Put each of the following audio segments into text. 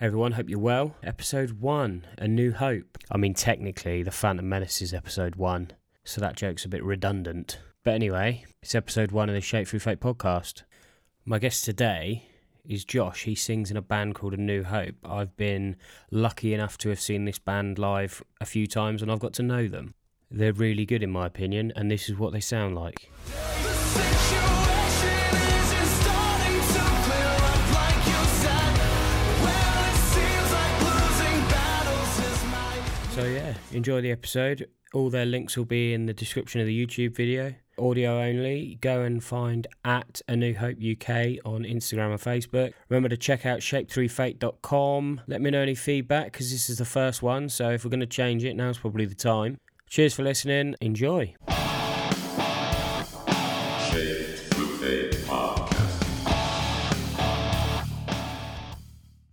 Everyone, hope you're well. Episode 1, A New Hope. I mean, technically, The Phantom Menace is episode 1, so that joke's a bit redundant. But anyway, it's episode 1 of the Shaped Through Fate podcast. My guest today is Josh. He sings in a band called A New Hope. I've been lucky enough to have seen this band live a few times and I've got to know them. They're really good, in my opinion, and this is what they sound like. Enjoy the episode. All their links will be in the description of the YouTube video. Audio only. Go and find at A New Hope UK on Instagram and Facebook. Remember to check out shapedthroughfate.com. Let me know any feedback because this is the first one. So if we're going to change it, now's probably the time. Cheers for listening. Enjoy.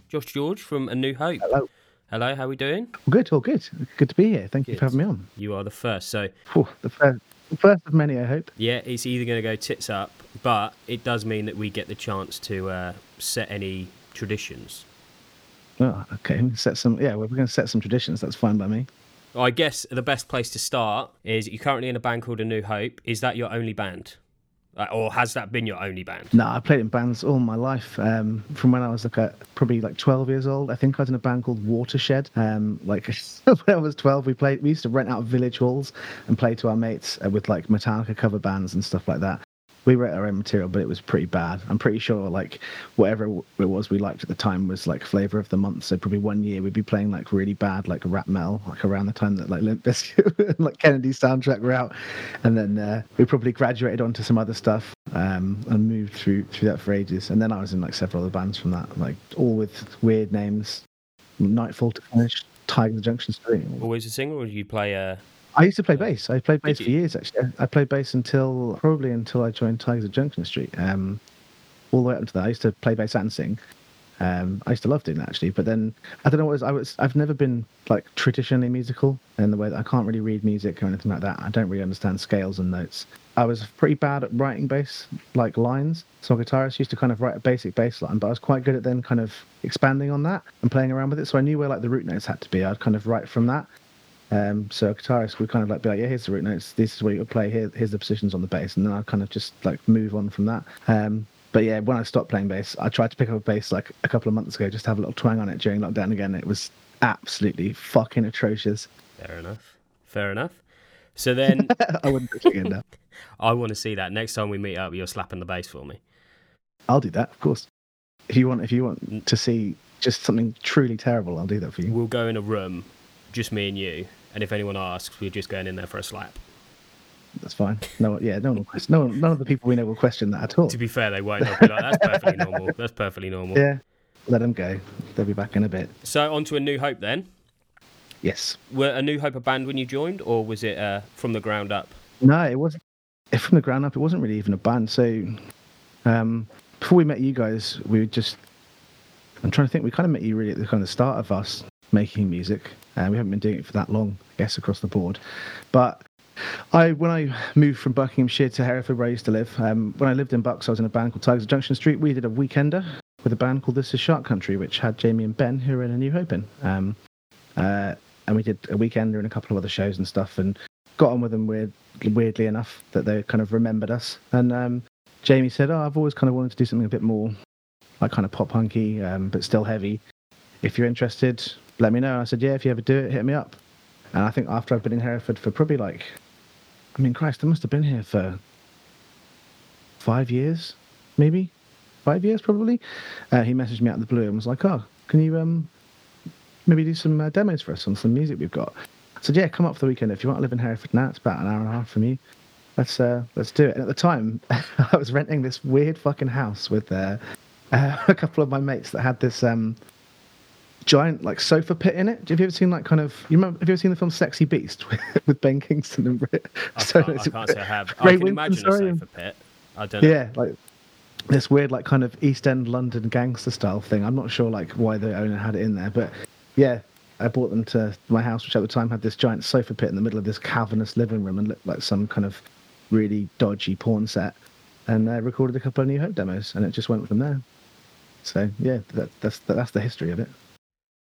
Josh George from A New Hope. Hello. Hello, how we doing? Good, all good. Good to be here. Thank you for having me on. You are the first. So Phew, the first, first of many, I hope. Yeah, it's either going to go tits up, but it does mean that we get the chance to uh, set any traditions. Oh, okay. Set some. Yeah, we're going to set some traditions. That's fine by me. Well, I guess the best place to start is you're currently in a band called A New Hope. Is that your only band? Or has that been your only band? No, I played in bands all my life. Um, from when I was like a, probably like 12 years old. I think I was in a band called Watershed. Um, like when I was 12, we played. We used to rent out village halls and play to our mates uh, with like Metallica cover bands and stuff like that. We wrote our own material, but it was pretty bad. I'm pretty sure like whatever it was we liked at the time was like flavor of the month. So probably one year we'd be playing like really bad like rap metal, like around the time that like Limp Bizkit like Kennedy's soundtrack were out, and then uh, we probably graduated onto some other stuff um, and moved through through that for ages. And then I was in like several other bands from that, like all with weird names. Nightfall to finish, Tiger Junction Street. Always a singer, or you play uh, I used to play bass. I played bass Did for you? years actually. I played bass until probably until I joined Tigers of Junction Street. Um, all the way up to that, I used to play bass and sing. Um, I used to love doing that actually, but then I don't know what it was. I was I've never been like traditionally musical in the way that I can't really read music or anything like that. I don't really understand scales and notes. I was pretty bad at writing bass like lines. So a guitarist used to kind of write a basic bass line, but I was quite good at then kind of expanding on that and playing around with it. So I knew where like the root notes had to be. I'd kind of write from that. Um, so a guitarist would kind of like be like, yeah, here's the root notes. This is where you would play. Here, here's the positions on the bass, and then I'd kind of just like move on from that. Um, but yeah, when I stopped playing bass, I tried to pick up a bass like a couple of months ago, just to have a little twang on it during lockdown again. It was absolutely fucking atrocious. Fair enough. Fair enough. So then I wouldn't it again now. I want to see that. Next time we meet up, you're slapping the bass for me. I'll do that, of course. If you want, if you want to see just something truly terrible, I'll do that for you. We'll go in a room, just me and you, and if anyone asks, we're just going in there for a slap. That's fine. No, yeah, no one will question. No, none of the people we know will question that at all. To be fair, they won't. Like, that's perfectly normal. That's perfectly normal. Yeah, let them go. They'll be back in a bit. So, on to A New Hope then. Yes. Were A New Hope a band when you joined, or was it uh, from the ground up? No, it wasn't. From the ground up, it wasn't really even a band. So, um, before we met you guys, we were just. I'm trying to think. We kind of met you really at the kind of start of us making music, and we haven't been doing it for that long, I guess, across the board. But I, when I moved from Buckinghamshire to Hereford, where I used to live, um, when I lived in Bucks, I was in a band called Tigers of Junction Street. We did a weekender with a band called This Is Shark Country, which had Jamie and Ben, who are in A New Hope in. Um, uh, and we did a weekender and a couple of other shows and stuff, and got on with them weird, weirdly enough that they kind of remembered us. And um, Jamie said, "Oh, I've always kind of wanted to do something a bit more like kind of pop punky, um, but still heavy. If you're interested, let me know." And I said, "Yeah, if you ever do it, hit me up." And I think after I've been in Hereford for probably like, I mean, Christ, I must have been here for five years, maybe five years probably. Uh, he messaged me out of the blue and was like, "Oh, can you um maybe do some uh, demos for us on some music we've got?" I said, "Yeah, come up for the weekend if you want to live in Hereford now. It's about an hour and a half from you. Let's uh, let's do it." And at the time, I was renting this weird fucking house with uh, a couple of my mates that had this um giant like sofa pit in it. Have you ever seen like kind of you remember? Have you ever seen the film Sexy Beast with, with Ben Kingsley and Brit? I can't, I can't say I have. I can Winstone, imagine sorry. a sofa pit. I don't know. Yeah, like this weird, like kind of East End London gangster style thing. I'm not sure like why the owner had it in there, but yeah, I brought them to my house, which at the time had this giant sofa pit in the middle of this cavernous living room and looked like some kind of really dodgy porn set, and uh, recorded a couple of New Hope demos, and it just went from there. So yeah, that, that's that's the history of it.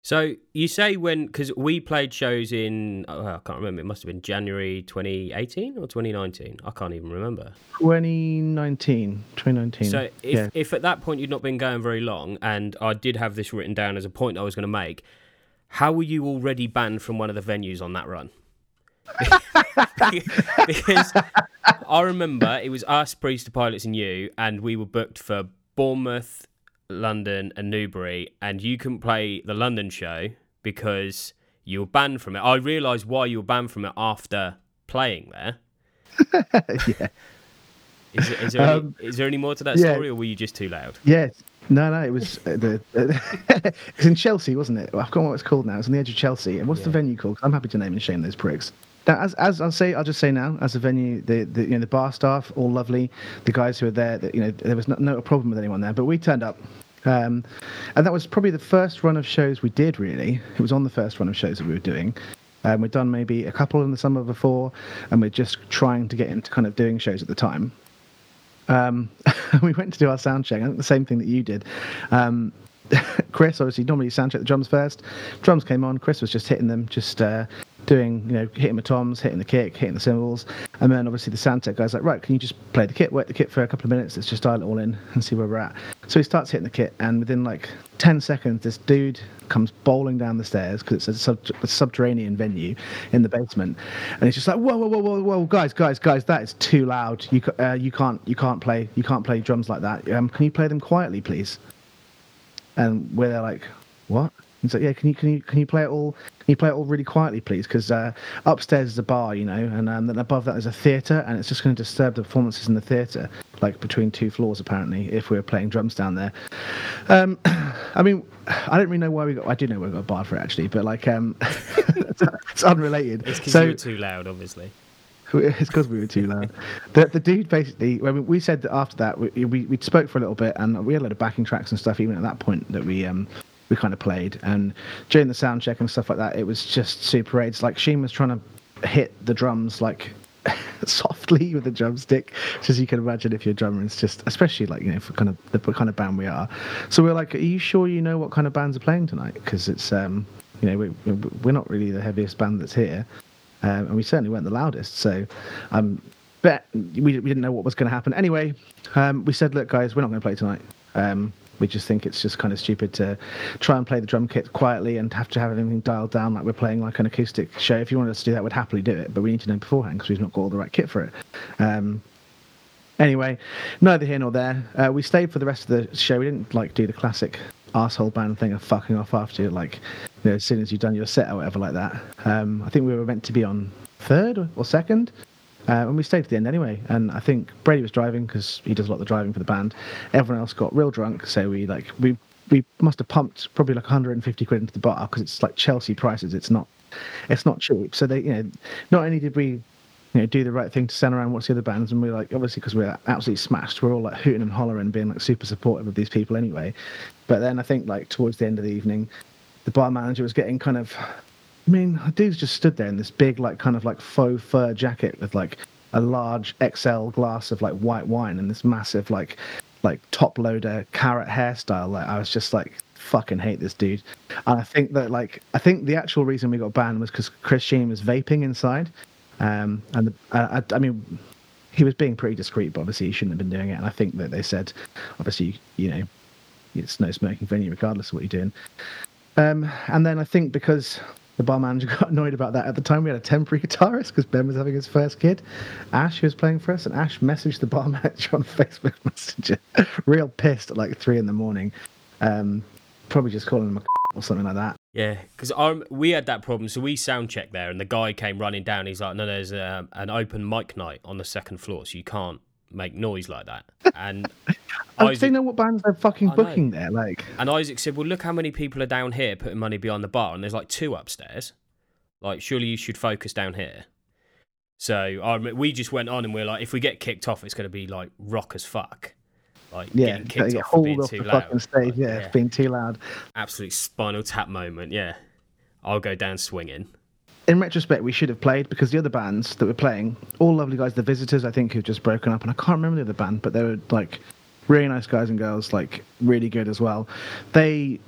So you say when because we played shows in oh, I can't remember it must have been January 2018 or 2019 I can't even remember. 2019. 2019. So if yeah. if at that point you'd not been going very long and I did have this written down as a point I was going to make, how were you already banned from one of the venues on that run? because I remember it was us, Priest, the pilots, and you, and we were booked for Bournemouth, London, and Newbury, and you couldn't play the London show because you were banned from it. I realised why you were banned from it after playing there. yeah. Is, is, there Um, any, is there any more to that yeah. story, or were you just too loud? Yes. No, no, it was uh, the. it's in Chelsea, wasn't it? I've forgotten what it's called now. It's on the edge of Chelsea. And what's the venue called? I'm happy to name and shame those pricks. Now, as, as I'll say, I'll just say now, as a venue, the, the you know the bar staff all lovely, the guys who were there, that, you know, there was no, no problem with anyone there. But we turned up, um, and that was probably the first run of shows we did. Really, it was on the first run of shows that we were doing. Um, we'd done maybe a couple in the summer before, and we're just trying to get into kind of doing shows at the time um, we went to do our sound check. I think the same thing that you did. Um, Chris, obviously, normally you sound check the drums first. Drums came on. Chris was just hitting them, just uh, doing, you know, hitting the toms, hitting the kick, hitting the cymbals. And then obviously the sound tech guy's like, right, can you just play the kit, work the kit for a couple of minutes? Let's just dial it all in and see where we're at. So he starts hitting the kit, and within like 10 seconds, this dude comes bowling down the stairs because it's a, sub- a subterranean venue in the basement, and he's just like, whoa, whoa, whoa, whoa, whoa, guys, guys, guys, that is too loud. You uh, you can't you can't play you can't play drums like that. Um, can you play them quietly, please? And we're there like, what? He's like, yeah, can you can you can you play it all? Can you play it all really quietly, please? Because uh, upstairs is a bar, you know, and um, then above that is a theatre, and it's just going to disturb the performances in the theatre, like between two floors, apparently, if we were playing drums down there. Um, I mean, I don't really know why we got. I do know we got a bar for it actually, but like, um, it's unrelated. It's because so you were too loud, obviously. it's because we were too loud. The, the dude basically, when we said that after that, we, we we spoke for a little bit, and we had a lot of backing tracks and stuff. Even at that point, that we um we kind of played, and during the sound check and stuff like that, it was just super. It's like Sheen was trying to hit the drums like softly with a drumstick, just as you can imagine if you're a drummer. It's just, especially like you know, for kind of the kind of band we are. So we're like, are you sure you know what kind of bands are playing tonight? Because it's um you know we, we we're not really the heaviest band that's here um, and we certainly weren't the loudest. So, um, but we, we didn't know what was going to happen. Anyway, um, we said, look, guys, we're not going to play tonight. Um, we just think it's just kind of stupid to try and play the drum kit quietly and have to have everything dialed down like we're playing like an acoustic show. If you wanted us to do that, we'd happily do it, but we need to know beforehand because we've not got all the right kit for it. Um, Anyway, neither here nor there. Uh, we stayed for the rest of the show. We didn't like do the classic asshole band thing of fucking off after like you know, as soon as you've done your set or whatever like that. Um, I think we were meant to be on third or- or second, uh, and we stayed to the end anyway. And I think Brady was driving because he does a lot of the driving for the band. Everyone else got real drunk, so we like we we must have pumped probably like 150 quid into the bar because it's like Chelsea prices. It's not it's not cheap. So they you know not only did we you know, do the right thing to send around watch the other bands. And we're like, obviously, because we're absolutely smashed, we're all like hooting and hollering, being like super supportive of these people anyway. But then I think like towards the end of the evening, the bar manager was getting kind of, I mean, the dude's just stood there in this big, like, kind of like faux fur jacket with like a large XL glass of like white wine and this massive, like, like top loader carrot hairstyle. Like, I was just like, fucking hate this dude. And I think that, like, I think the actual reason we got banned was because Chris Sheen was vaping inside. Um, and the, uh, I, I mean, he was being pretty discreet, but obviously he shouldn't have been doing it. And I think that they said, obviously, you know, it's no smoking venue regardless of what you're doing. Um, and then I think because the bar manager got annoyed about that at the time, we had a temporary guitarist because Ben was having his first kid. Ash who was playing for us, and Ash messaged the bar manager on Facebook Messenger, real pissed at like three in the morning. Um, probably just calling him a or something like that. Yeah, because we had that problem. So we sound checked there, and the guy came running down. He's like, "No, there's um, an open mic night on the second floor, so you can't make noise like that." And I Isaac, don't know what bands they're fucking I know. booking there. Like, and Isaac said, "Well, look how many people are down here putting money behind the bar, and there's like two upstairs. Like, surely you should focus down here." So I we just went on, and we are like, "If we get kicked off, it's going to be like rock as fuck." Like yeah, getting kicked off for being off too the loud. fucking stage. Like, yeah, it's being too loud. absolute spinal tap moment. Yeah, I'll go down swinging. In retrospect, we should have played because the other bands that were playing, all lovely guys, the visitors, I think, who've just broken up, and I can't remember the other band, but they were like really nice guys and girls, like really good as well. They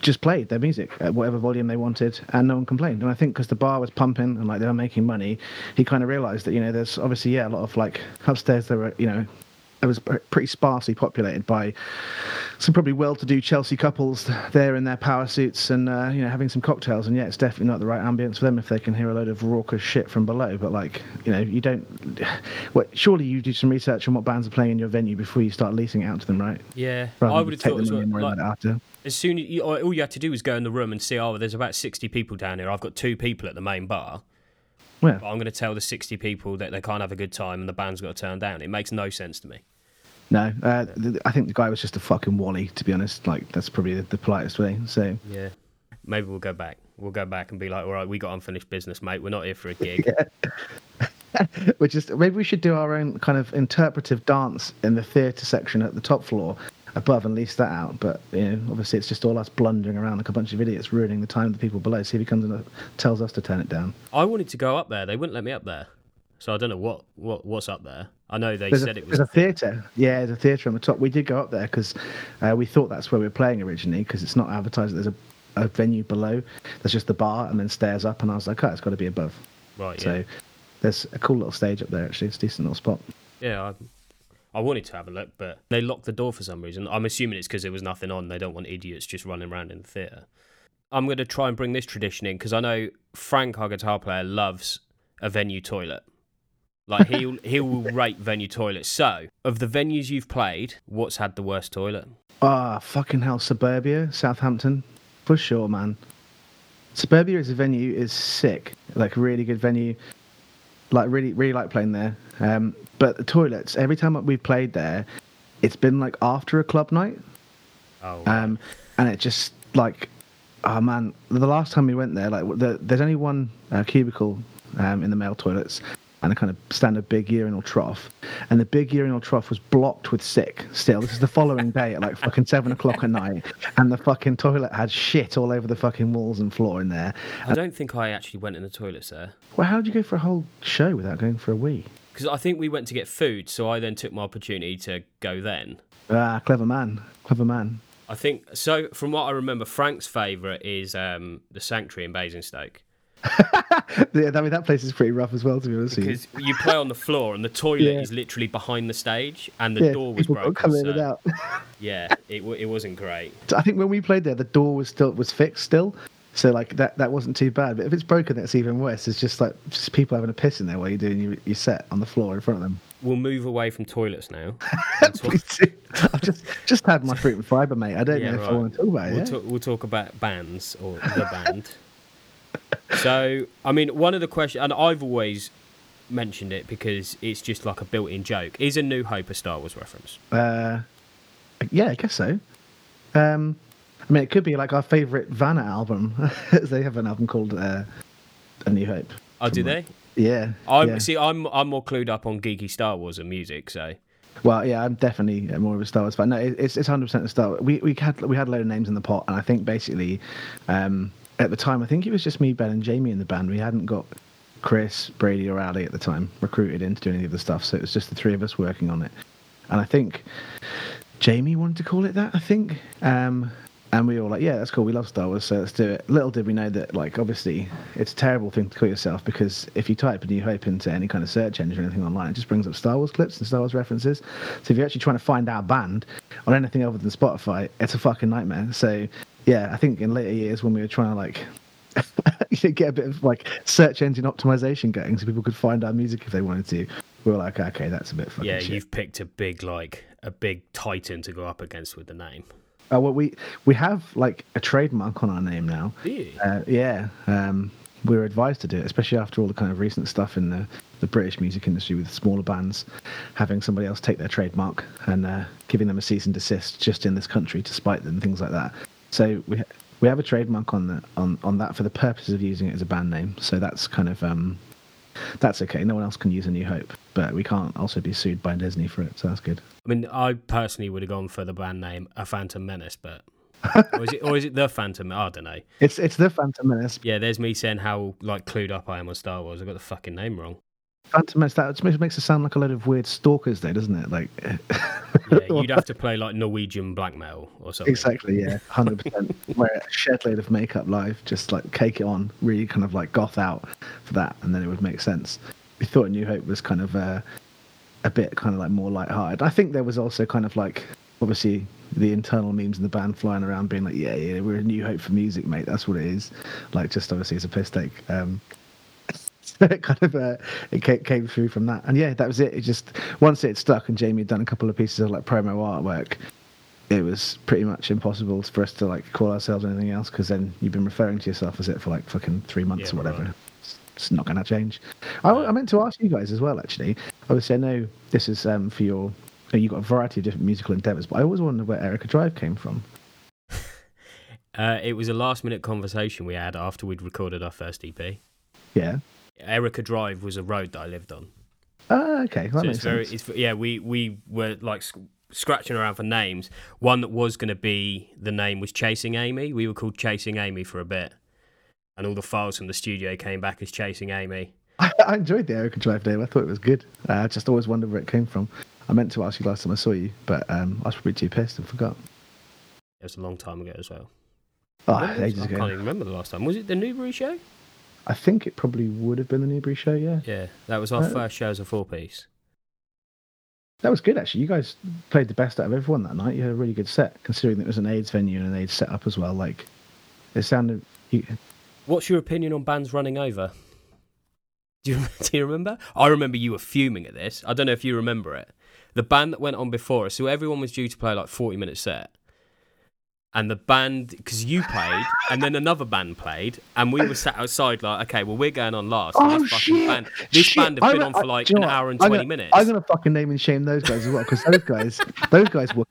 just played their music at whatever volume they wanted, and no one complained. And I think because the bar was pumping and like they were making money, he kind of realised that you know there's obviously yeah a lot of like upstairs there were you know it was pretty sparsely populated by some probably well-to-do Chelsea couples there in their power suits and uh, you know having some cocktails. And yeah, it's definitely not the right ambience for them if they can hear a load of raucous shit from below. But like you know, you don't. Well, surely you do some research on what bands are playing in your venue before you start leasing it out to them, right? Yeah, Rather I would have thought as well. money and worry like, after. as soon as you, all you had to do was go in the room and see, oh, there's about 60 people down here. I've got two people at the main bar. Yeah. But I'm going to tell the 60 people that they can't have a good time and the band's got to turn down. It makes no sense to me. No, uh, th- I think the guy was just a fucking wally, to be honest. Like that's probably the, the politest way. So Yeah. Maybe we'll go back. We'll go back and be like, all right, we got unfinished business, mate. We're not here for a gig. Which is maybe we should do our own kind of interpretive dance in the theatre section at the top floor above and lease that out. But you know, obviously it's just all us blundering around like a bunch of idiots, ruining the time of the people below. See if he comes and uh, tells us to turn it down. I wanted to go up there. They wouldn't let me up there. So I don't know what, what what's up there. I know they There's said a, it was. there's a theatre. Yeah, there's a theatre on the top. We did go up there because uh, we thought that's where we were playing originally because it's not advertised. There's a, a venue below. There's just the bar and then stairs up. And I was like, oh, it's got to be above. right, yeah. So there's a cool little stage up there. Actually, it's a decent little spot. Yeah, I, I wanted to have a look, but they locked the door for some reason. I'm assuming it's because there was nothing on. They don't want idiots just running around in the theatre. I'm going to try and bring this tradition in because I know Frank, our guitar player, loves a venue toilet. Like he'll he will rate venue toilets. So, of the venues you've played, what's had the worst toilet? Ah, fucking hell, Suburbia, Southampton, for sure, man. Suburbia as a venue is sick, like really good venue. Like really, really like playing there. Um, but the toilets, every time we've played there, it's been like after a club night, Oh, um, and it just like, oh man, the last time we went there, like the, there's only one uh, cubicle um, in the male toilets, and a kind of standard big urinal trough, and the big urinal trough was blocked with sick. Still, this is the following day at like fucking seven o'clock at night, and the fucking toilet had shit all over the fucking walls and floor in there. I don't think I actually went in the toilets there. Well, how did you go for a whole show without going for a wee? Because I think we went to get food, so I then took my opportunity to go then. Ah, clever man, clever man. I think so. From what I remember, Frank's favourite is um, the Sanctuary in Basingstoke Yeah, I mean that place is pretty rough as well, to be honest with you. because you play on the floor and the toilet Yeah. is literally behind the stage and the Yeah, door was people got to broken. come in and out. yeah, it it wasn't great. I think when we played there, the door was still was fixed still, so like that that wasn't too bad. But if it's broken, that's even worse. It's just like just people having a piss in there while you're doing your, your set on the floor in front of them. We'll move away from toilets now. I've just just had my fruit and fibre, mate. I don't Yeah, know if I want to talk about it. we'll, yet. talk, we'll talk about bands or the band. So, I mean, one of the questions, and I've always mentioned it because it's just like a built-in joke. Is a New Hope a Star Wars reference? Uh, yeah, I guess so. Um, I mean, it could be like our favourite Vanna album. they have an album called uh, A New Hope. Oh, do they? Yeah. I'm yeah. see. I'm I'm more clued up on geeky Star Wars and music. So Well, yeah, I'm definitely more of a Star Wars fan. No, it's it's 100 percent a Star. Wars. We we had we had a load of names in the pot, and I think basically, um, at the time, I think it was just me, Ben, and Jamie in the band. We hadn't got Chris, Brady, or Ali at the time recruited in to do any of the stuff, so it was just the three of us working on it. And I think Jamie wanted to call it that. I think. Um, and we were all like, yeah, that's cool. We love Star Wars, so let's do it. Little did we know that, like, obviously, it's a terrible thing to call yourself because if you type a New Hope into any kind of search engine or anything online, it just brings up Star Wars clips and Star Wars references. So if you're actually trying to find our band on anything other than Spotify, it's a fucking nightmare. So yeah, I think in later years when we were trying to like get a bit of like search engine optimization going, so people could find our music if they wanted to, we were like, okay, that's a bit fucking yeah, shit. you've picked a big like a big titan to go up against with the name. Oh well, we we have like a trademark on our name now. Uh, yeah, um, we were advised to do it, especially after all the kind of recent stuff in the, the British music industry with smaller bands having somebody else take their trademark and uh, giving them a cease and desist just in this country to spite them, things like that. So we we have a trademark on the on, on that for the purposes of using it as a band name. So that's kind of um, that's okay. No one else can use a New Hope, but we can't also be sued by Disney for it. So that's good. I mean, I personally would have gone for the brand name A Phantom Menace, but or is it or is it the Phantom? I don't know. It's it's the Phantom Menace. Yeah, there's me saying how like clued up I am on Star Wars. I got the fucking name wrong. Phantom Menace. That makes makes it sound like a load of weird stalkers, though, doesn't it? Like, Yeah, you'd have to play like Norwegian black metal or something. exactly, yeah, hundred percent. Wear a shed load of makeup live, just like cake it on, really kind of like goth out for that, and then it would make sense. We thought New Hope was kind of uh, a bit kind of like more light-hearted. I think there was also kind of like obviously the internal memes in the band flying around being like, yeah, yeah, we're a New Hope for music, mate. That's what it is. Like, just obviously it's a piss take. Um, it kind of uh, it came, came through from that, and yeah, that was it. It just once it stuck, and Jamie had done a couple of pieces of like promo artwork. It was pretty much impossible for us to like call ourselves anything else because then you've been referring to yourself as it for like fucking three months Yeah, or whatever. right. It's, it's not going to change. I, I meant to ask you guys as well. Actually, obviously, I know this is um, for your. You've got a variety of different musical endeavours, but I always wondered where Erica Drive came from. Uh, it was a last minute conversation we had after we'd recorded our first EP. Yeah. Erica Drive was a road that I lived on. Ah, okay. So it's very, it's yeah. We we were like sc- scratching around for names. One that was going to be the name was Chasing Amy. We were called Chasing Amy for a bit, and all the files from the studio came back as Chasing Amy. I, I enjoyed the Erica Drive name. I thought it was good. Uh, I just always wondered where it came from. I meant to ask you last time I saw you, but um, I was probably too pissed and forgot. It was a long time ago as well. Oh, ages I can't even remember the last time. Was it the Newbury show? I think it probably would have been the Newbury show. Yeah, Yeah, that was our Uh, first show as a four piece. that was good actually. You guys played the best out of everyone that night. You had a really good set, considering that it was an AIDS venue and an AIDS setup as well. Like, it sounded. You, What's your opinion on bands running over? Do you, do you remember? I remember you were fuming at this. I don't know if you remember it. The band that went on before us, so everyone was due to play like 40 minute set. And the band, because you played, and then another band played, and we were sat outside like, okay, well, we're going on last. Oh, this shit! Band, this Shit! band have been on for like an hour and I'm 20 gonna- minutes. I'm gonna fucking name and shame those guys as well because those guys, those guys were.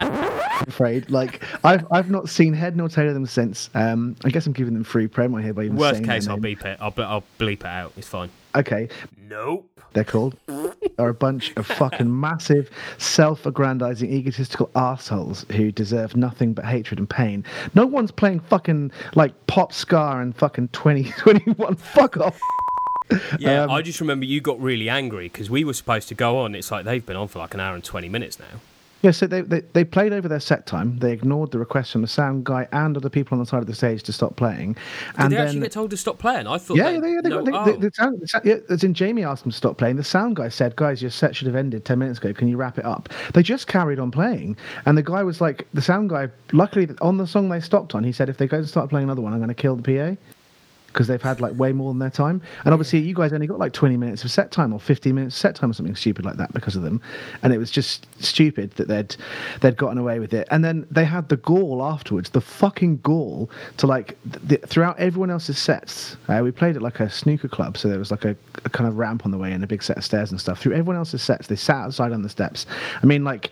I'm afraid, like I've I've not seen head nor tail of them since. Um, I guess I'm giving them free promo here by even Worst saying case, I'll name. beep it. I'll, I'll bleep it out. It's fine. Okay, Nope. they're called are a bunch of fucking massive, self-aggrandizing, egotistical assholes who deserve nothing but hatred and pain. No one's playing fucking like pop ska and fucking 2021. Fuck off. Yeah, Um, I just remember you got really angry because we were supposed to go on. It's like they've been on for like an hour and 20 minutes now. Yeah, so they, they they played over their set time. They ignored the request from the sound guy and other people on the side of the stage to stop playing. Did and they then, actually get told to stop playing? I thought. yeah, they, yeah, they, no, they, oh. the, the sound, the sound, yeah, as in Jamie asked them to stop playing. The sound guy said, "Guys, your set should have ended ten minutes ago. Can you wrap it up?" They just carried on playing, and the guy was like, the sound guy. Luckily, on the song they stopped on, he said, "If they go to start playing another one, I'm going to kill the PA." Because they've had like way more than their time, and obviously you guys only got like 20 minutes of set time or 15 minutes set time or something stupid like that because of them, and it was just stupid that they'd they'd gotten away with it. And then they had the gall afterwards, the fucking gall to like throughout everyone else's sets. Uh, we played at like a snooker club, so there was like a, a kind of ramp on the way and a big set of stairs and stuff. Through everyone else's sets, they sat outside on the steps. I mean, like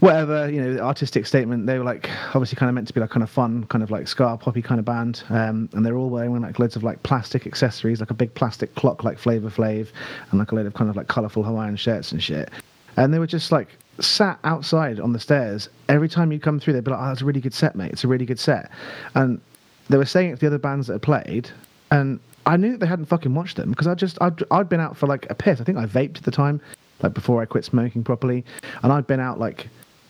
whatever you know, the artistic statement. They were like obviously kind of meant to be like kind of fun, kind of like ska poppy kind of band, um, and they're all wearing like loads of like plastic accessories, like a big plastic clock like Flavor Flav, and like a load of kind of like colourful Hawaiian shirts and shit. And they were just like sat outside on the stairs. Every time you come through, they'd be like, "Oh, that's a really good set, mate. It's a really good set." And they were saying it to the other bands that had played, and I knew that they hadn't fucking watched them because I just I'd, I'd been out for like a piss. I think I vaped at the time, like before I quit smoking properly, and I'd been out like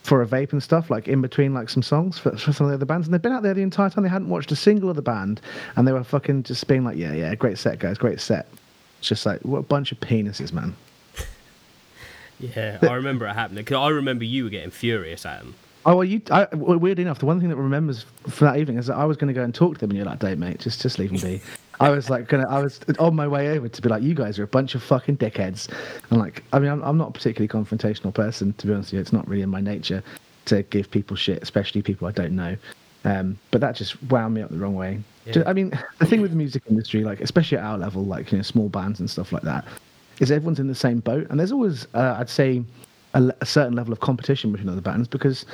for a vape and stuff, like in between like some songs for, for some of the other bands, and they'd been out there the entire time. They hadn't watched a single other band, and they were fucking just being like, "Yeah, yeah, great set, guys, great set." It's just like what a bunch of penises, man. Yeah, I remember it happening because I remember you were getting furious at them. Oh well, you. I, well, weirdly enough, the one thing that remembers from that evening is that I was going to go and talk to them, and you're like, "Don't, mate, just just leave them be." I was like, gonna. I was on my way over to be like, "You guys are a bunch of fucking dickheads." And like, I mean, I'm, I'm not a particularly confrontational person, to be honest with you. It's not really in my nature to give people shit, especially people I don't know. Um, but that just wound me up the wrong way. Yeah. I mean, the thing with the music industry, like especially at our level, like you know, small bands and stuff like that, is everyone's in the same boat, and there's always, uh, I'd say, a, a certain level of competition between other bands because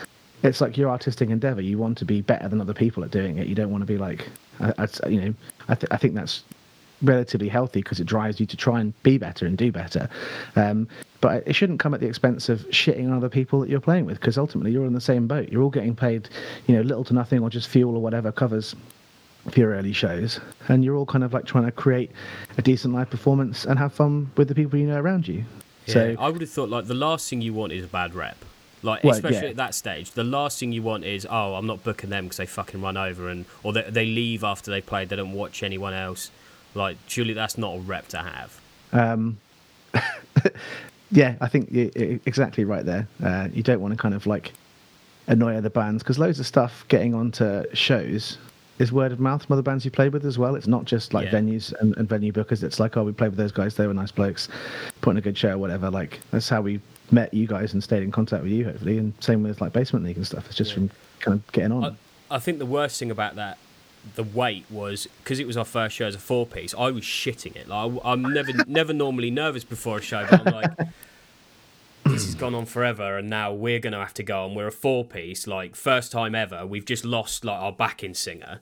it's like your artistic endeavor. You want to be better than other people at doing it. You don't want to be like, I, I, you know, I, th- I think that's relatively healthy because it drives you to try and be better and do better. Um, but it shouldn't come at the expense of shitting on other people that you're playing with because ultimately you're in the same boat. You're all getting paid, you know, little to nothing or just fuel or whatever covers for your early shows, and you're all kind of like trying to create a decent live performance and have fun with the people you know around you. So Yeah, I would have thought like the last thing you want is a bad rep. Like Well, especially yeah. at that stage, the last thing you want is oh I'm not booking them because they fucking run over and or they, they leave after they played. They don't watch anyone else. Like surely that's not a rep to have. Um, yeah, I think you're exactly right there. Uh, you don't want to kind of like annoy other bands because loads of stuff getting onto shows is word of mouth from other bands you played with as well. It's not just like Yeah. venues and, and venue bookers. It's like, oh, we played with those guys. They were nice blokes, putting a good show or whatever. Like that's how we met you guys and stayed in contact with you, hopefully. And same with like Basement League and stuff. It's just Yeah. from kind of getting on. I, I think the worst thing about that, the wait was because it was our first show as a four piece. I was shitting it. Like I, am never never normally nervous before a show, but I'm like, this has gone on forever, and now we're gonna have to go and we're a four piece. Like first time ever, we've just lost like our backing singer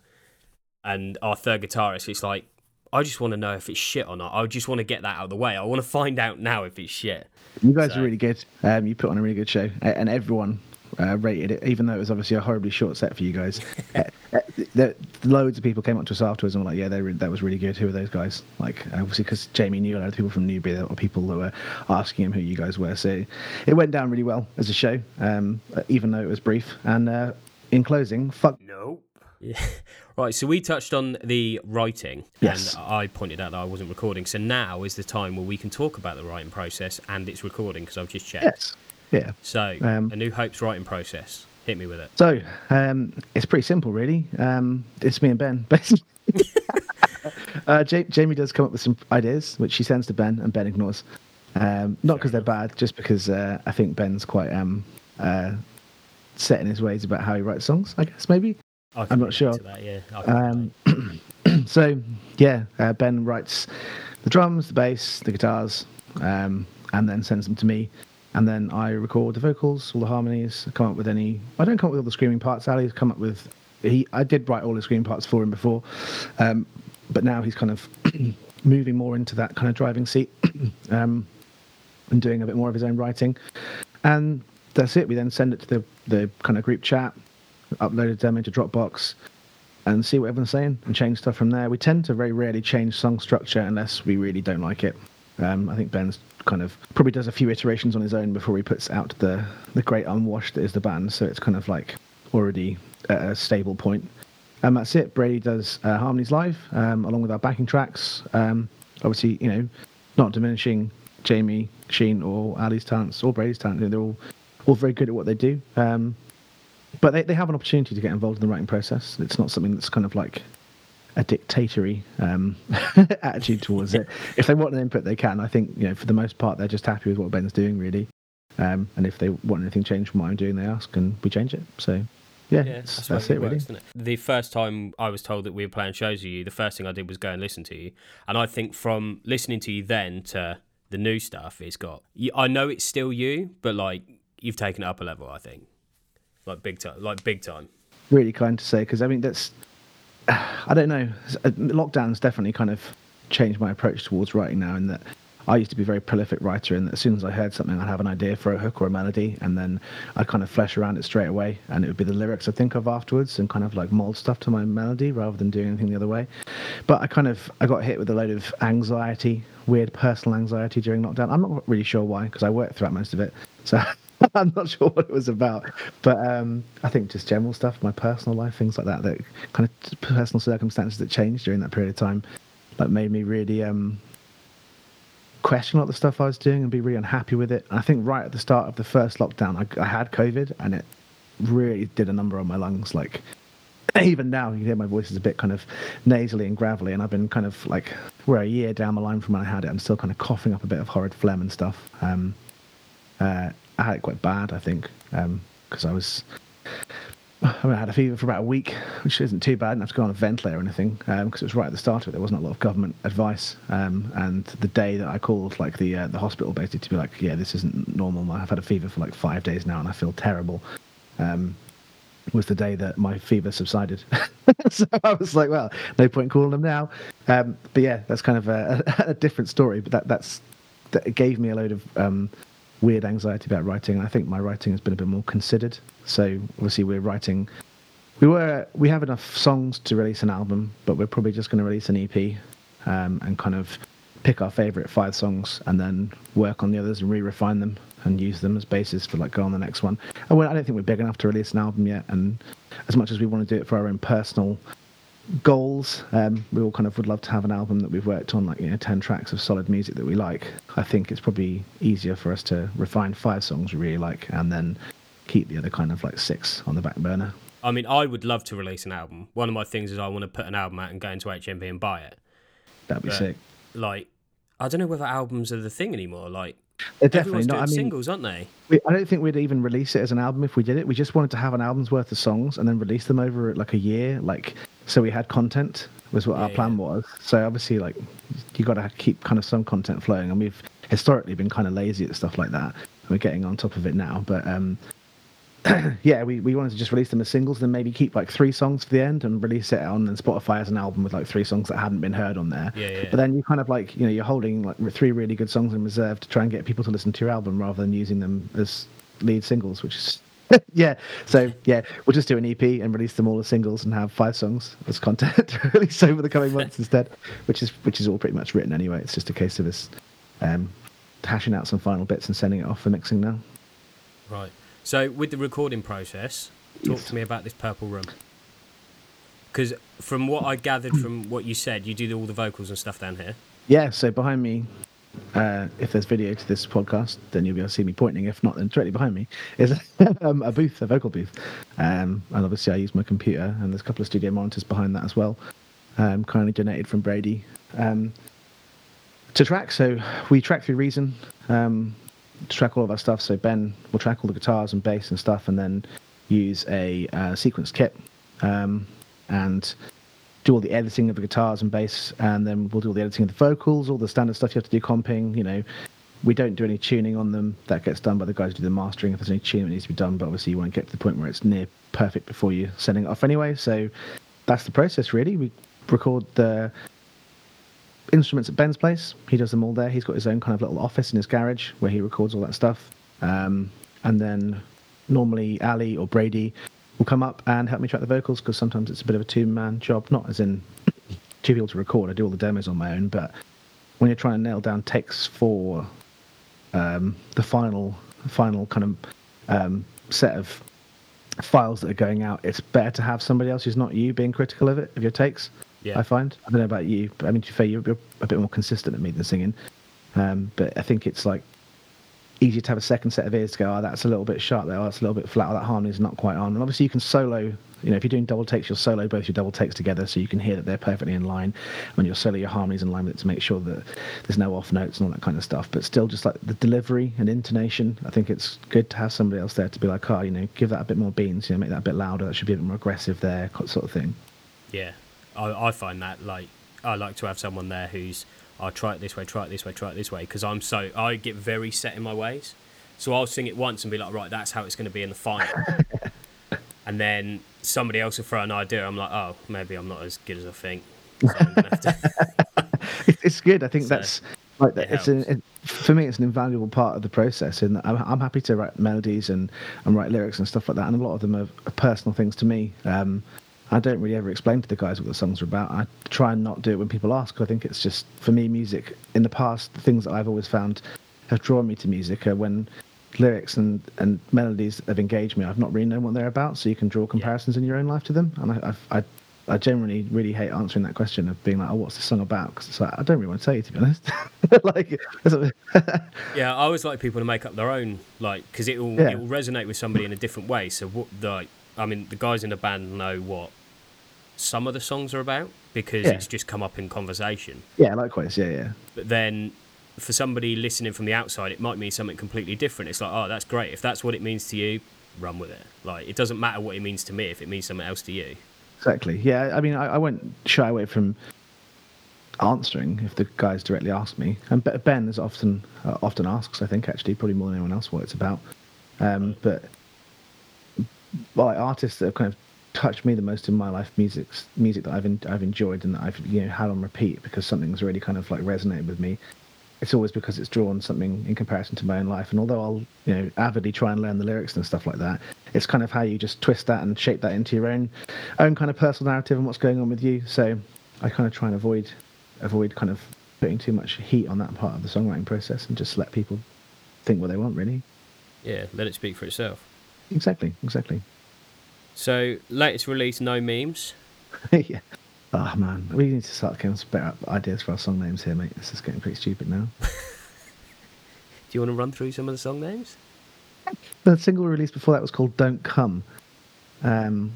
and our third guitarist. It's like. I just want to know if it's shit or not. I just want to get that out of the way. I want to find out now if it's shit. You guys So- are really good. Um, you put on a really good show, and everyone uh, rated it, even though it was obviously a horribly short set for you guys. uh, uh, the, loads of people came up to us afterwards and were like, "Yeah, they re- that was really good. Who are those guys?" Like, obviously, because Jamie knew a lot of people from Newbury, there were people that were asking him who you guys were. So it went down really well as a show, um, even though it was brief. And uh, in closing, fuck. Nope. Yeah. Right, so we touched on the writing, Yes. and I pointed out that I wasn't recording. So now is the time where we can talk about the writing process and its recording because I've just checked. Yes. Yeah. So, Um, A New Hope's writing process. Hit me with it. So um, it's pretty simple, really. Um, it's me and Ben, basically. uh, Ja- Jamie does come up with some ideas, which she sends to Ben, and Ben ignores. Um, not because they're bad, just because uh, I think Ben's quite um, uh, set in his ways about how he writes songs. I guess maybe. I I'm not sure. That, yeah. Um, so yeah, uh, Ben writes the drums, the bass, the guitars, um, and then sends them to me. And then I record the vocals, all the harmonies. Come up with any. I don't come up with all the screaming parts. Ali's come up with. He. I did write all the screaming parts for him before, um, but now he's kind of moving more into that kind of driving seat, um, and doing a bit more of his own writing. And that's it. We then send it to the the kind of group chat, uploaded them into Dropbox, and see what everyone's saying and change stuff from there. We tend to very rarely change song structure unless we really don't like it. Um, I think Ben's kind of probably does a few iterations on his own before he puts out the the great unwashed that is the band. So it's kind of like already at a stable point. And that's it. Brady does uh, harmonies live um, along with our backing tracks. Um, obviously, you know, not diminishing Jamie, Sheen, or Ali's talents or Brady's talent. They're all all very good at what they do. Um, but they, they have an opportunity to get involved in the writing process. It's not something that's kind of like a dictatory um, attitude towards it. If they want an input, they can. I think you know for the most part they're just happy with what Ben's doing, really. Um, and if they want anything changed from what I'm doing, they ask and we change it. So yeah, Yeah, that's, that's, it, really. works, isn't it? The first time I was told that we were playing shows with you, the first thing I did was go and listen to you. And I think from listening to you then to the new stuff, it's got. I know it's still you, but like you've taken it up a level. I think, like big time, like big time. really kind to say because I mean that's I don't know. Uh, Lockdown's definitely kind of changed my approach towards writing now. In that I used to be a very prolific writer, and as soon as I heard something, I'd have an idea for a hook or a melody, and then I'd kind of flesh around it straight away, and it would be the lyrics I think of afterwards, and kind of like mold stuff to my melody rather than doing anything the other way. But I kind of I got hit with a load of anxiety, weird personal anxiety during lockdown. I'm not really sure why because I worked throughout most of it, so. I'm not sure what it was about, but um, I think just general stuff, my personal life, things like that, that kind of personal circumstances that changed during that period of time, that made me really um, question a lot of the stuff I was doing and be really unhappy with it. And I think right at the start of the first lockdown, I, I had COVID, and it really did a number on my lungs. Like even now, you can hear my voice is a bit kind of nasally and gravelly, and I've been kind of like we're a year down the line from when I had it. I'm still kind of coughing up a bit of horrid phlegm and stuff. Um, uh, I had it quite bad, I think, because I was. I, mean, I had a fever for about a week, which isn't too bad. I didn't have to go on a ventilator or anything because it was right at the start of it. There wasn't a lot of government advice. Um, and the day that I called, like the uh, the hospital, basically to be like, "Yeah, this isn't normal. I've had a fever for like five days now, and I feel terrible." Um, was the day that my fever subsided. so I was like, "Well, no point calling them now." Um, but yeah, that's kind of a, a different story. But that that's that gave me a load of um, weird anxiety about writing. I think my writing has been a bit more considered. So obviously we're writing, we were we have enough songs to release an album, but we're probably just going to release an EP um, and kind of pick our favorite five songs and then work on the others and re-refine them and use them as basis for like go on the next one. I don't think we're big enough to release an album yet, and as much as we want to do it for our own personal goals, um, we all kind of would love to have an album that we've worked on, like you know, ten tracks of solid music that we like. I think it's probably easier for us to refine five songs we really like and then keep the other kind of like six on the back burner. I mean, I would love to release an album. One of my things is I want to put an album out and go into HMV and buy it. That'd be But, sick. Like, I don't know whether albums are the thing anymore. Like, They're definitely everyone's not. I mean, singles, aren't they? we, I don't think we'd even release it as an album if we did it. We just wanted to have an album's worth of songs and then release them over like a year, like so we had content was what our plan yeah. was. So obviously, like you got to keep kind of some content flowing, and we've historically been kind of lazy at stuff like that. We're getting on top of it now, but um, yeah, we, we wanted to just release them as singles, then maybe keep like three songs for the end and release it on and Spotify as an album with like three songs that hadn't been heard on there. Yeah, yeah. But then you kind of like you know you're holding like three really good songs in reserve to try and get people to listen to your album rather than using them as lead singles, which is yeah. So yeah, we'll just do an EP and release them all as singles and have five songs as content to release over the coming months instead, which is which is all pretty much written anyway. It's just a case of us um, hashing out some final bits and sending it off for mixing now. Right. So, with the recording process, talk to me about this purple room. Because from what I gathered from what you said, you do all the vocals and stuff down here. Yeah. So behind me. Uh, if there's video to this podcast, then you'll be able to see me pointing. If not, then directly behind me is um, a booth, a vocal booth. Um, and obviously, I use my computer, and there's a couple of studio monitors behind that as well. Um, kindly donated from Brady um, to track. So we track through Reason um, track all of our stuff. So Ben will track all the guitars and bass and stuff, and then use a uh, sequence kit um, and do all the editing of the guitars and bass, and then we'll do all the editing of the vocals, all the standard stuff you have to do comping. You know, we don't do any tuning on them. That gets done by the guys who do the mastering. If there's any tuning that needs to be done, but obviously you won't get to the point where it's near perfect before you're sending it off anyway. So that's the process really. We record the instruments at Ben's place. He does them all there. He's got his own kind of little office in his garage where he records all that stuff. Um, and then normally Ali or Brady will come up and help me track the vocals because sometimes it's a bit of a two-man job. Not as in two people to record. I do all the demos on my own, but when you're trying to nail down takes for um, the final final kind of um, set of files that are going out, it's better to have somebody else who's not you being critical of it of your takes. Yeah. I find. I don't know about you, but I mean, to be fair, you're, you're a bit more consistent at me than singing. Um, but I think it's like easier to have a second set of ears to go, oh, that's a little bit sharp there, oh, that's a little bit flat, or that harmony's not quite on. And obviously, you can solo. You know, if you're doing double takes, you'll solo both your double takes together, so you can hear that they're perfectly in line. When you'll solo your harmonies in line with it to make sure that there's no off notes and all that kind of stuff. But still, just like the delivery and intonation, I think it's good to have somebody else there to be like, oh, you know, give that a bit more beans, you know, make that a bit louder. That should be a bit more aggressive there, sort of thing. Yeah, I, I find that like I like to have someone there who's I'll try it this way, try it this way, try it this way because I'm so I get very set in my ways. So I'll sing it once and be like, right, that's how it's going to be in the final. and then somebody else will throw an idea. I'm like, oh, maybe I'm not as good as I think. So I'm gonna have to- It- it's good. I think So, that's like it it's an, it, for me. It's an invaluable part of the process, and I'm, I'm happy to write melodies and, and write lyrics and stuff like that. And a lot of them are, are personal things to me. Um, I don't really ever explain to the guys what the songs are about. I try and not do it when people ask. I think it's just for me, music. In the past, the things that I've always found have drawn me to music are when lyrics and, and melodies have engaged me. I've not really known what they're about, so you can draw comparisons in your own life to them. And I, I, I, I generally really hate answering that question of being like, "Oh, what's the song about?" Because it's like I don't really want to tell you, to be honest. like, yeah, I always like people to make up their own, like, because it will Yeah. it will resonate with somebody in a different way. So what like, I mean, the guys in the band know what some of the songs are about because Yeah. it's just come up in conversation. yeah, likewise, yeah, yeah. But then for somebody listening from the outside, it might mean something completely different. It's like, oh, that's great. If that's what it means to you, run with it. Like, it doesn't matter what it means to me if it means something else to you. Exactly. Yeah, I mean, I, I won't shy away from answering if the guys directly ask me. And Ben is often uh, often asks, I think, actually, probably more than anyone else, what it's about. Um, but like artists that have kind of touched me the most in my life, music's music that I've en- I've enjoyed and that I've you know had on repeat because something's really kind of like resonated with me. It's always because it's drawn something in comparison to my own life. And although I'll you know avidly try and learn the lyrics and stuff like that, it's kind of how you just twist that and shape that into your own own kind of personal narrative and what's going on with you. So I kind of try and avoid avoid kind of putting too much heat on that part of the songwriting process and just let people think what they want really. Yeah, let it speak for itself. Exactly, exactly. So, latest release, no memes. yeah. Oh man, we need to start coming up better ideas for our song names here, mate. This is getting pretty stupid now. Do you want to run through some of the song names? The single release before that was called "Don't Come." Um,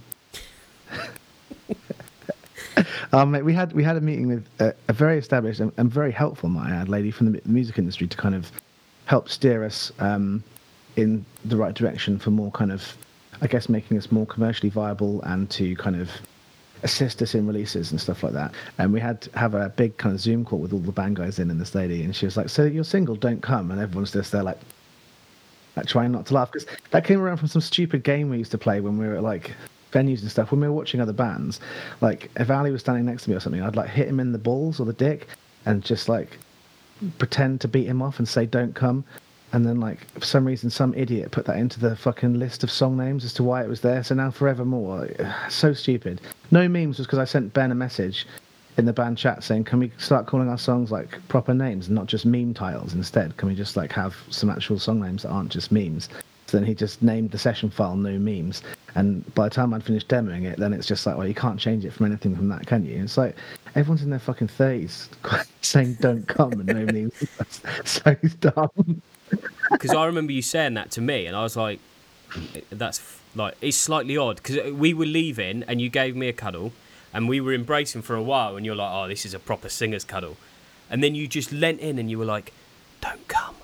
um, mate, we had we had a meeting with a, a very established and, and very helpful, might I add, lady from the music industry to kind of help steer us um, in the right direction for more kind of, I guess, making us more commercially viable and to kind of assist us in releases and stuff like that. And we had have a big kind of Zoom call with all the band guys in and this lady, and she was like, "So you're single, don't come," and everyone's just there like, like trying not to laugh because that came around from some stupid game we used to play when we were at like venues and stuff. When we were watching other bands, like if Ali was standing next to me or something, I'd like hit him in the balls or the dick and just like pretend to beat him off and say "Don't come." And then, like, for some reason, some idiot put that into the fucking list of song names as to why it was there. So now, forevermore, so stupid. No memes was because I sent Ben a message in the band chat saying, "Can we start calling our songs like proper names and not just meme titles instead? Can we just like have some actual song names that aren't just memes?" So then he just named the session file "No Memes," and by the time I'd finished demoing it, then it's just like, well, you can't change it from anything from that, can you? It's like everyone's in their fucking thirties saying "Don't come" and no memes. So dumb. Because I remember you saying that to me, and I was like, "That's like it's slightly odd." Because we were leaving, and you gave me a cuddle, and we were embracing for a while, and you're like, "Oh, this is a proper singer's cuddle," and then you just leant in, and you were like, "Don't come."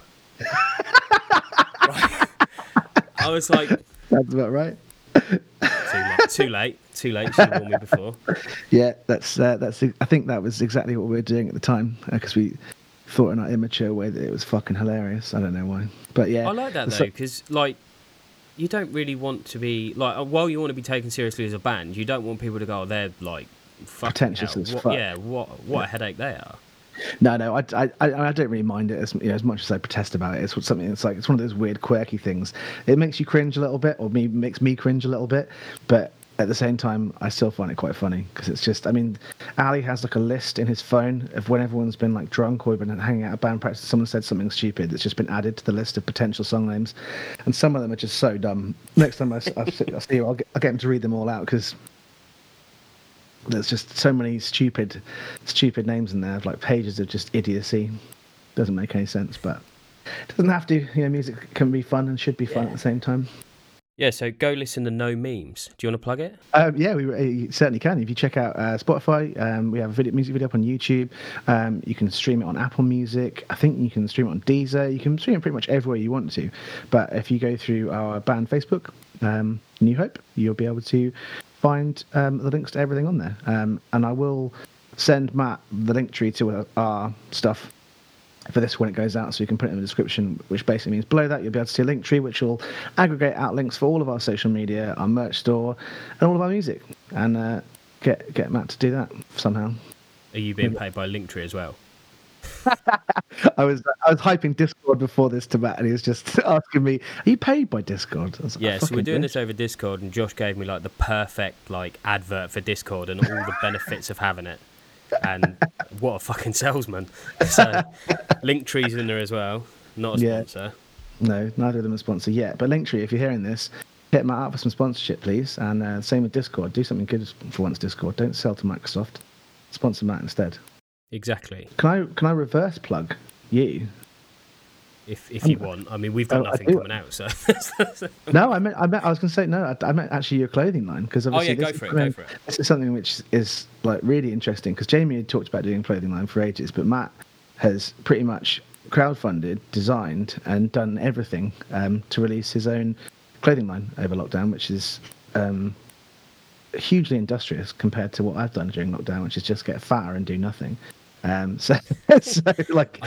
Right? I was like, That's about right. "Too late, too late, too late." Warned me before. Yeah, that's uh, that's. I think that was exactly what we were doing at the time because we thought in our immature way that it was fucking hilarious. I don't know why, but yeah, I like that though, because like you don't really want to be like uh, while you want to be taken seriously as a band, you don't want people to go, oh, they're like fucking Pretentious hell. as what, fuck. Yeah, what what a headache they are. No, no, I, I, I I don't really mind it as you know, as much as I protest about it. It's something. It's like it's one of those weird, quirky things. It makes you cringe a little bit, or me makes me cringe a little bit, but at the same time, I still find it quite funny because it's just. I mean, Ali has like a list in his phone of when everyone's been like drunk or been hanging out at band practice. Someone said something stupid that's just been added to the list of potential song names, and some of them are just so dumb. Next time I, I see I see you, I'll get, I'll get him to read them all out because there's just so many stupid stupid names in there like pages of just idiocy doesn't make any sense but it doesn't have to you know music can be fun and should be fun at the same time Yeah, so go listen to No Memes. Do you want to plug it? um, yeah we uh, you certainly can. If you check out uh, spotify um, we have a video, music video up on youtube. Um, you can stream it on apple music. I think you can stream it on deezer. You can stream it pretty much everywhere you want to. But if you go through our band facebook um, new hope you'll be able to find um, the links to everything on there. Um, and i will send matt the link tree to our, our stuff for this when it goes out, so you can put it in the description, which basically means below that you'll be able to see a link tree, which will aggregate out links for all of our social media, our merch store, and all of our music, and uh, get get Matt to do that somehow. Are you being paid by Linktree as well? I was I was hyping Discord before this to Matt, and he was just asking me, "Are you paid by Discord?" Like, Yeah, so we're doing bitch." this over Discord, and Josh gave me like the perfect like advert for Discord and all the benefits of having it. And what a fucking salesman! So Linktree's in there as well, not a Yeah. sponsor. No, neither of them are sponsor yet. But Linktree, if you're hearing this, hit Matt up for some sponsorship, please. And uh, same with Discord. Do something good for once, Discord. Don't sell to Microsoft. Sponsor Matt instead. Exactly. Can I can I reverse plug you? If if you want, I mean, we've got Oh, nothing coming out, so No, I meant I meant I was going to say no. I, I meant actually your clothing line because Oh, obviously yeah, go for is it, go something- for it. this is something which is like really interesting because Jamie had talked about doing a clothing line for ages, but Matt has pretty much crowdfunded, designed, and done everything um, to release his own clothing line over lockdown, which is um, hugely industrious compared to what I've done during lockdown, which is just get fatter and do nothing. Um, so, so like,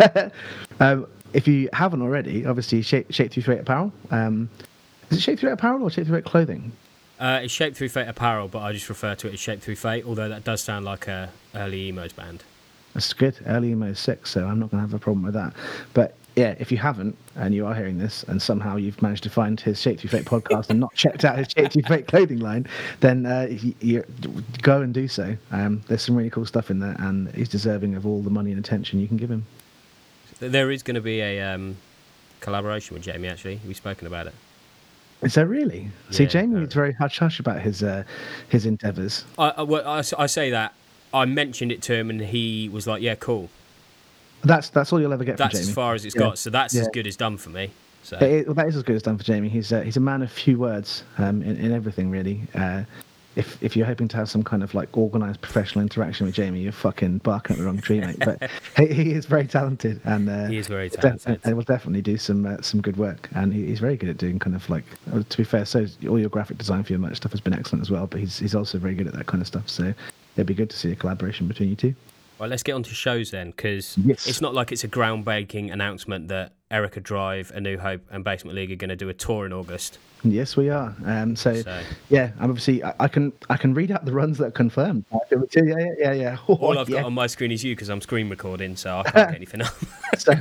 um, if you haven't already, obviously Shape Shaped Through Fate apparel. Um, is it Shaped Through Fate apparel or Shaped Through Fate clothing? uh, it's shaped through fate apparel, but I just refer to it as Shape through fate. Although that does sound like a early emos band. That's good. Early emo is six, so I'm not going to have a problem with that. But yeah, if you haven't and you are hearing this and somehow you've managed to find his Shaped Through Fate podcast and not checked out his Shaped Through Fate clothing line, then uh, you, you go and do so. Um, there's some really cool stuff in there, and he's deserving of all the money and attention you can give him. There is going to be a um, collaboration with Jamie. Actually, we've spoken about it. Is there really? See, Jamie is very hush hush about his uh, his endeavours. I, I, well, I, I say that I mentioned it to him, and he was like, "Yeah, cool." That's that's all you'll ever get That's from Jamie. as far as it's Yeah. got. So that's as good as done for me. So It well, that is as good as done for Jamie. He's uh, he's a man of few words um, in, in everything really. Uh, if if you're hoping to have some kind of like organised professional interaction with Jamie, you're fucking barking up the wrong tree, mate. But he, he is very talented, and uh, He is very talented. and will definitely do some uh, some good work. And he, he's very good at doing kind of like. uh, To be fair, so all your graphic design for your merch stuff has been excellent as well. But he's he's also very good at that kind of stuff. So it'd be good to see a collaboration between you two. Well, let's get on to shows then, because Yes. it's not like it's a groundbreaking announcement that Erica Drive, A New Hope, and Basement League are going to do a tour in August. Yes, we are. Um, so, So- yeah, I'm obviously I, I can I can read out the runs that are confirmed. Yeah, yeah, yeah, yeah. Oh, All I've yeah. got on my screen is you because I'm screen recording, so I can't get anything up. so,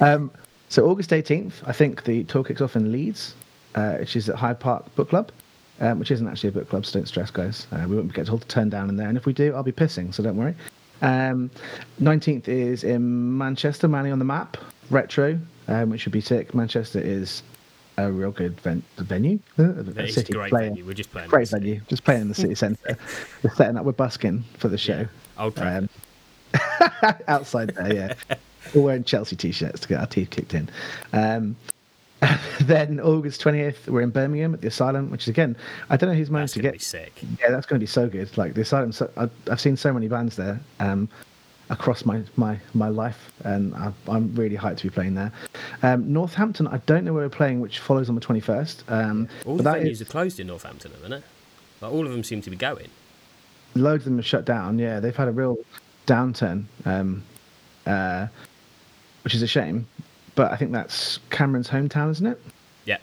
um, so August 18th, I think the tour kicks off in Leeds, uh, which is at Hyde Park Book Club, um, which isn't actually a book club, so don't stress, guys. Uh, we won't get told to turn down in there, and if we do, I'll be pissing, so don't worry. Um, 19th is in Manchester, Manny on the Map, Retro, um, which should be sick. Manchester is a real good ven- venue. Uh, It's a city great playing- venue. We're just playing. Great in the city. venue, just playing in the city centre. We're setting up, we're busking for the show. Yeah, Trafford. Um, outside there, yeah. We're wearing Chelsea t-shirts to get our teeth kicked in. Um, then August 20th, we're in Birmingham at the Asylum, which is again, I don't know who's managed to get. be sick. Yeah, that's going to be so good. Like the Asylum, so, I, I've seen so many bands there um, across my, my, my life, and I, I'm really hyped to be playing there. Um, Northampton, I don't know where we're playing, which follows on the 21st. Um, All but the that venues is- are closed in Northampton at the minute. Like, all of them seem to be going. loads of them have shut down. Yeah, they've had a real downturn, um, uh, which is a shame. But I think that's Cameron's hometown, isn't it? Yeah.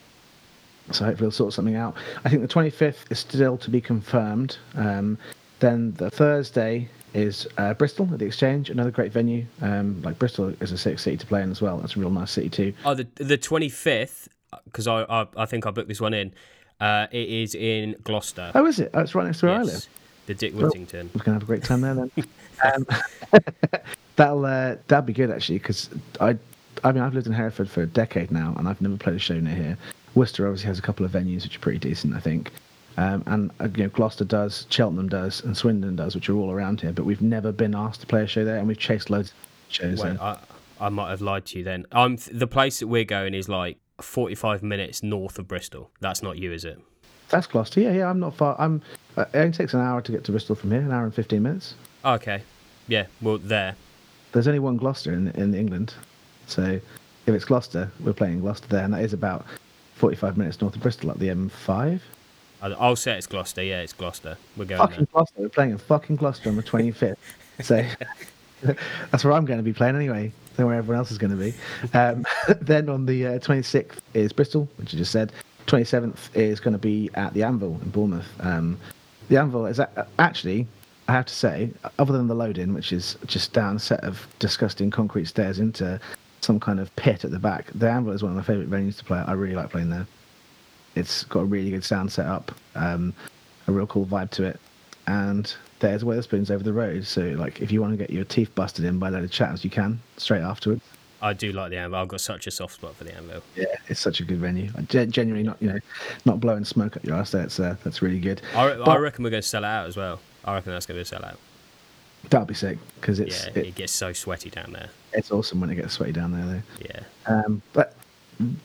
So hopefully he'll sort something out. I think the 25th is still to be confirmed. Um, then the Thursday is uh, Bristol at the Exchange, another great venue. Um, like Bristol is a sick city to play in as well. That's a real nice city too. Oh, the the twenty fifth, because I, I I think I booked this one in. Uh, it is in Gloucester. Oh, is it? Oh, it's right next to where I live. Yes, the Dick Well- Whittington. We're gonna have a great time there then. um, that'll uh, that'll be good actually because I I mean I've lived in Hereford for a decade now and I've never played a show near here. Worcester obviously has a couple of venues which are pretty decent I think, um, and uh, you know Gloucester does, Cheltenham does, and Swindon does, which are all around here. But we've never been asked to play a show there, and we've chased loads of shows Well, there. I, I might have lied to you then. I'm the place that we're going is like forty five minutes north of Bristol. That's not you, is it? That's Gloucester. Yeah, yeah. I'm not far. I'm. Uh, it only takes an hour to get to Bristol from here. An hour and fifteen minutes. Okay. Yeah. Well, there. There's only one Gloucester in in England, so if it's Gloucester, we're playing Gloucester there, and that is about 45 minutes north of Bristol at the M5. I- I'll say it's Gloucester. Yeah, it's Gloucester. We're going Fucking there. Gloucester. We're playing in fucking Gloucester on the 25th. so that's where I'm going to be playing anyway. Then where everyone else is going to be. Um, then on the uh, 26th is Bristol, which I just said. 27th is going to be at the Anvil in Bournemouth. Um, the Anvil is a- actually, I have to say, other than the load-in, which is just down a set of disgusting concrete stairs into some kind of pit at the back, the Anvil is one of my favourite venues to play. I really like playing there. It's got a really good sound set up, um, a real cool vibe to it. And there's Wetherspoons over the road. So, like, if you want to get your teeth busted in by a load of chatters, you can straight afterwards. I do like the Anvil. I've got such a soft spot for the Anvil. Yeah, it's such a good venue. I genuinely not, you know, not blowing smoke up your ass. That's uh, that's really good. I, re- I reckon we're going to sell it out as well. I reckon that's going to be a sellout. That'll be sick because it's Yeah, it, it gets so sweaty down there. It's awesome when it gets sweaty down there, though. Yeah. Um, but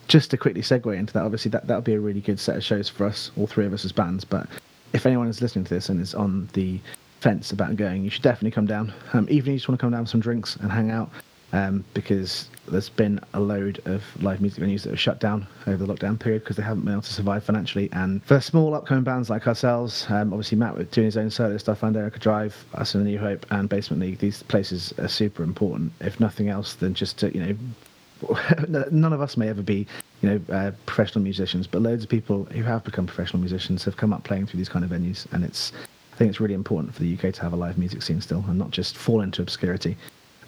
just to quickly segue into that, obviously that that'll be a really good set of shows for us, all three of us as bands. But if anyone is listening to this and is on the fence about going, you should definitely come down. Um, even if you just want to come down for some drinks and hang out, um, because there's been a load of live music venues that have shut down over the lockdown period because they haven't been able to survive financially. And for small upcoming bands like ourselves, um, obviously Matt with doing his own solo stuff and Erica Drive, us in the New Hope and Basement League, these places are super important, if nothing else than just to, you know, none of us may ever be, you know, uh, professional musicians, but loads of people who have become professional musicians have come up playing through these kind of venues, and it's, I think it's really important for the UK to have a live music scene still, and not just fall into obscurity.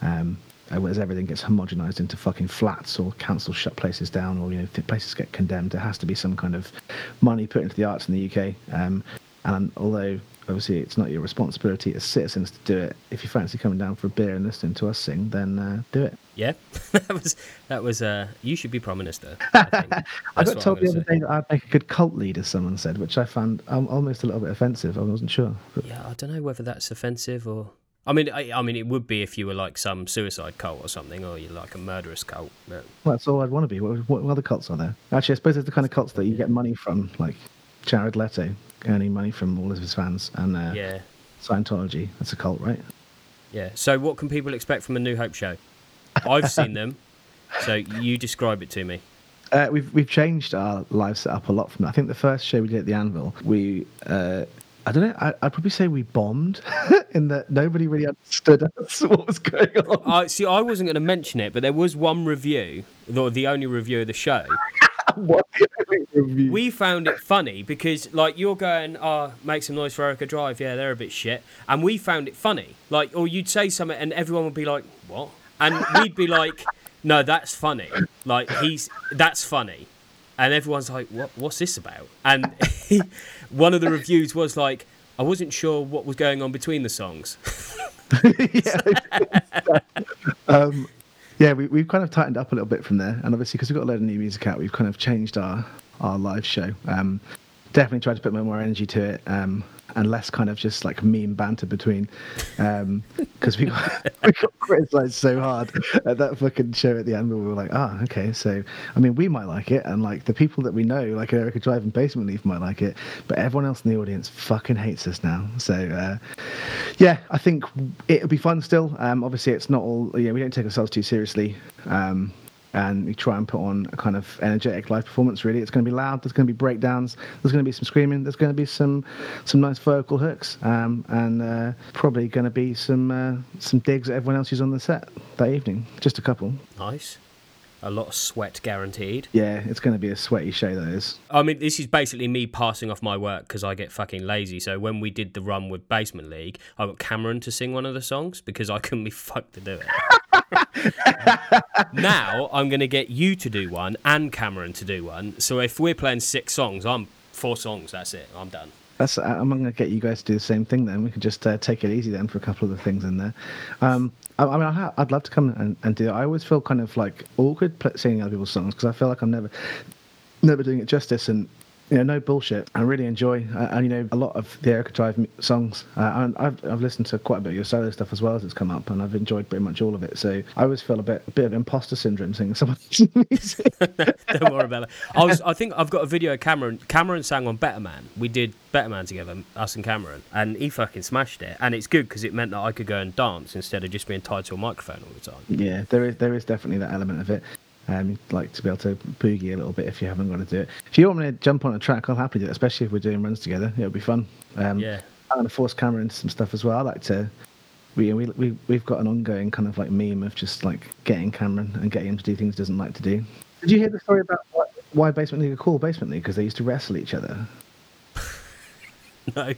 Um, uh, as everything gets homogenized into fucking flats or councils shut places down or you know places get condemned, there has to be some kind of money put into the arts in the UK. Um, and although obviously it's not your responsibility as citizens to do it, if you fancy coming down for a beer and listening to us sing, then uh, do it. Yeah, that was that was. Uh, you should be prime minister. I, think. I got told the other say. day that I'd make a good cult leader, someone said, which I found um, almost a little bit offensive. I wasn't sure. But Yeah, I don't know whether that's offensive or. I mean, I, I mean, it would be if you were like some suicide cult or something, or you're like a murderous cult. But well, that's all I'd want to be. What, what, what other cults are there? Actually, I suppose it's the kind of cults that you get money from, like Jared Leto earning money from all of his fans, and uh, yeah, Scientology. That's a cult, right? yeah. So, what can people expect from a New Hope show? I've seen them, so you describe it to me. Uh, we've we've changed our live setup a lot from that. I think the first show we did at the Anvil, we uh, I don't know. I, I'd probably say we bombed in that nobody really understood us what was going on. I see. I wasn't going to mention it, but there was one review, the, the only review of the show. What review? We found it funny because, like, you're going, "Oh, make some noise for Erica Drive." Yeah, they're a bit shit, and we found it funny. Like, or you'd say something, and everyone would be like, "What?" And we'd be like, "No, that's funny. Like, he's that's funny," and everyone's like, "What? What's this about?" And one of the reviews was like, "I wasn't sure what was going on between the songs." yeah. um, yeah, we, we've kind of tightened up a little bit from there, and obviously because we've got a load of new music out, we've kind of changed our our live show. Um, definitely tried to put more energy to it, um, and less kind of just like meme banter between, because we got we got criticised so hard at that fucking show at the end. Where we were like, ah, okay, so I mean, we might like it, and like the people that we know, like Erica Drive and Basement League, might like it, but everyone else in the audience fucking hates us now. So uh, yeah, I think it'll be fun still. Um, obviously, it's not all. Yeah, we don't take ourselves too seriously. Um, and we try and put on a kind of energetic live performance. Really, it's going to be loud. There's going to be breakdowns. There's going to be some screaming. There's going to be some some nice vocal hooks, um, and uh, probably going to be some uh, some digs at everyone else who's on the set that evening. Just a couple. nice, a lot of sweat guaranteed. Yeah, it's going to be a sweaty show. That is. I mean, this is basically me passing off my work because I get fucking lazy. So when we did the run with Basement League, I got Cameron to sing one of the songs because I couldn't be fucked to do it. Now I'm going to get you to do one and Cameron to do one. So if we're playing six songs, I'm four songs. That's it. I'm done. That's. I'm going to get you guys to do the same thing. Then we can just uh, take it easy then for a couple of the things in there. Um, I, I mean, I'd, I'd love to come and, and do it. I always feel kind of like awkward singing other people's songs because I feel like I'm never, never doing it justice and. You know, no bullshit. I really enjoy, uh, and you know, a lot of the Erica Drive songs. Uh, and I've, I've listened to quite a bit of your solo stuff as well as it's come up, and I've enjoyed pretty much all of it. So I always feel a bit, a bit of imposter syndrome singing some of these music. Don't worry about it. I was. I think I've got a video of Cameron. Cameron sang on Better Man. We did Better Man together, us and Cameron, and he fucking smashed it. And it's good because it meant that I could go and dance instead of just being tied to a microphone all the time. Yeah, there is there is definitely that element of it. Um, like to be able to boogie a little bit if you haven't got to do it. If you want me to jump on a track, I'll happily do it, especially if we're doing runs together. It'll be fun. Um, Yeah. I'm going to force Cameron into some stuff as well. I like to. We, we, we, we've got an ongoing kind of like meme of just like getting Cameron and getting him to do things he doesn't like to do. Did you hear the story about why, why Basement League are called Basement League? Because they used to wrestle each other. No.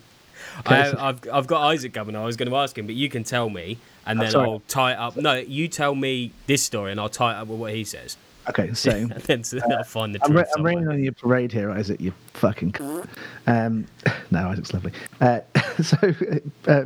I, I've, I've got Isaac coming. I was going to ask him, but you can tell me, and then. I'll tie it up. No, you tell me this story, and I'll tie it up with what he says. Okay, so. then so I'll find the I'm, truth. ra- I'm raining on your parade here, Isaac. You fucking. c- Um, no, Isaac's lovely. Uh, so, uh,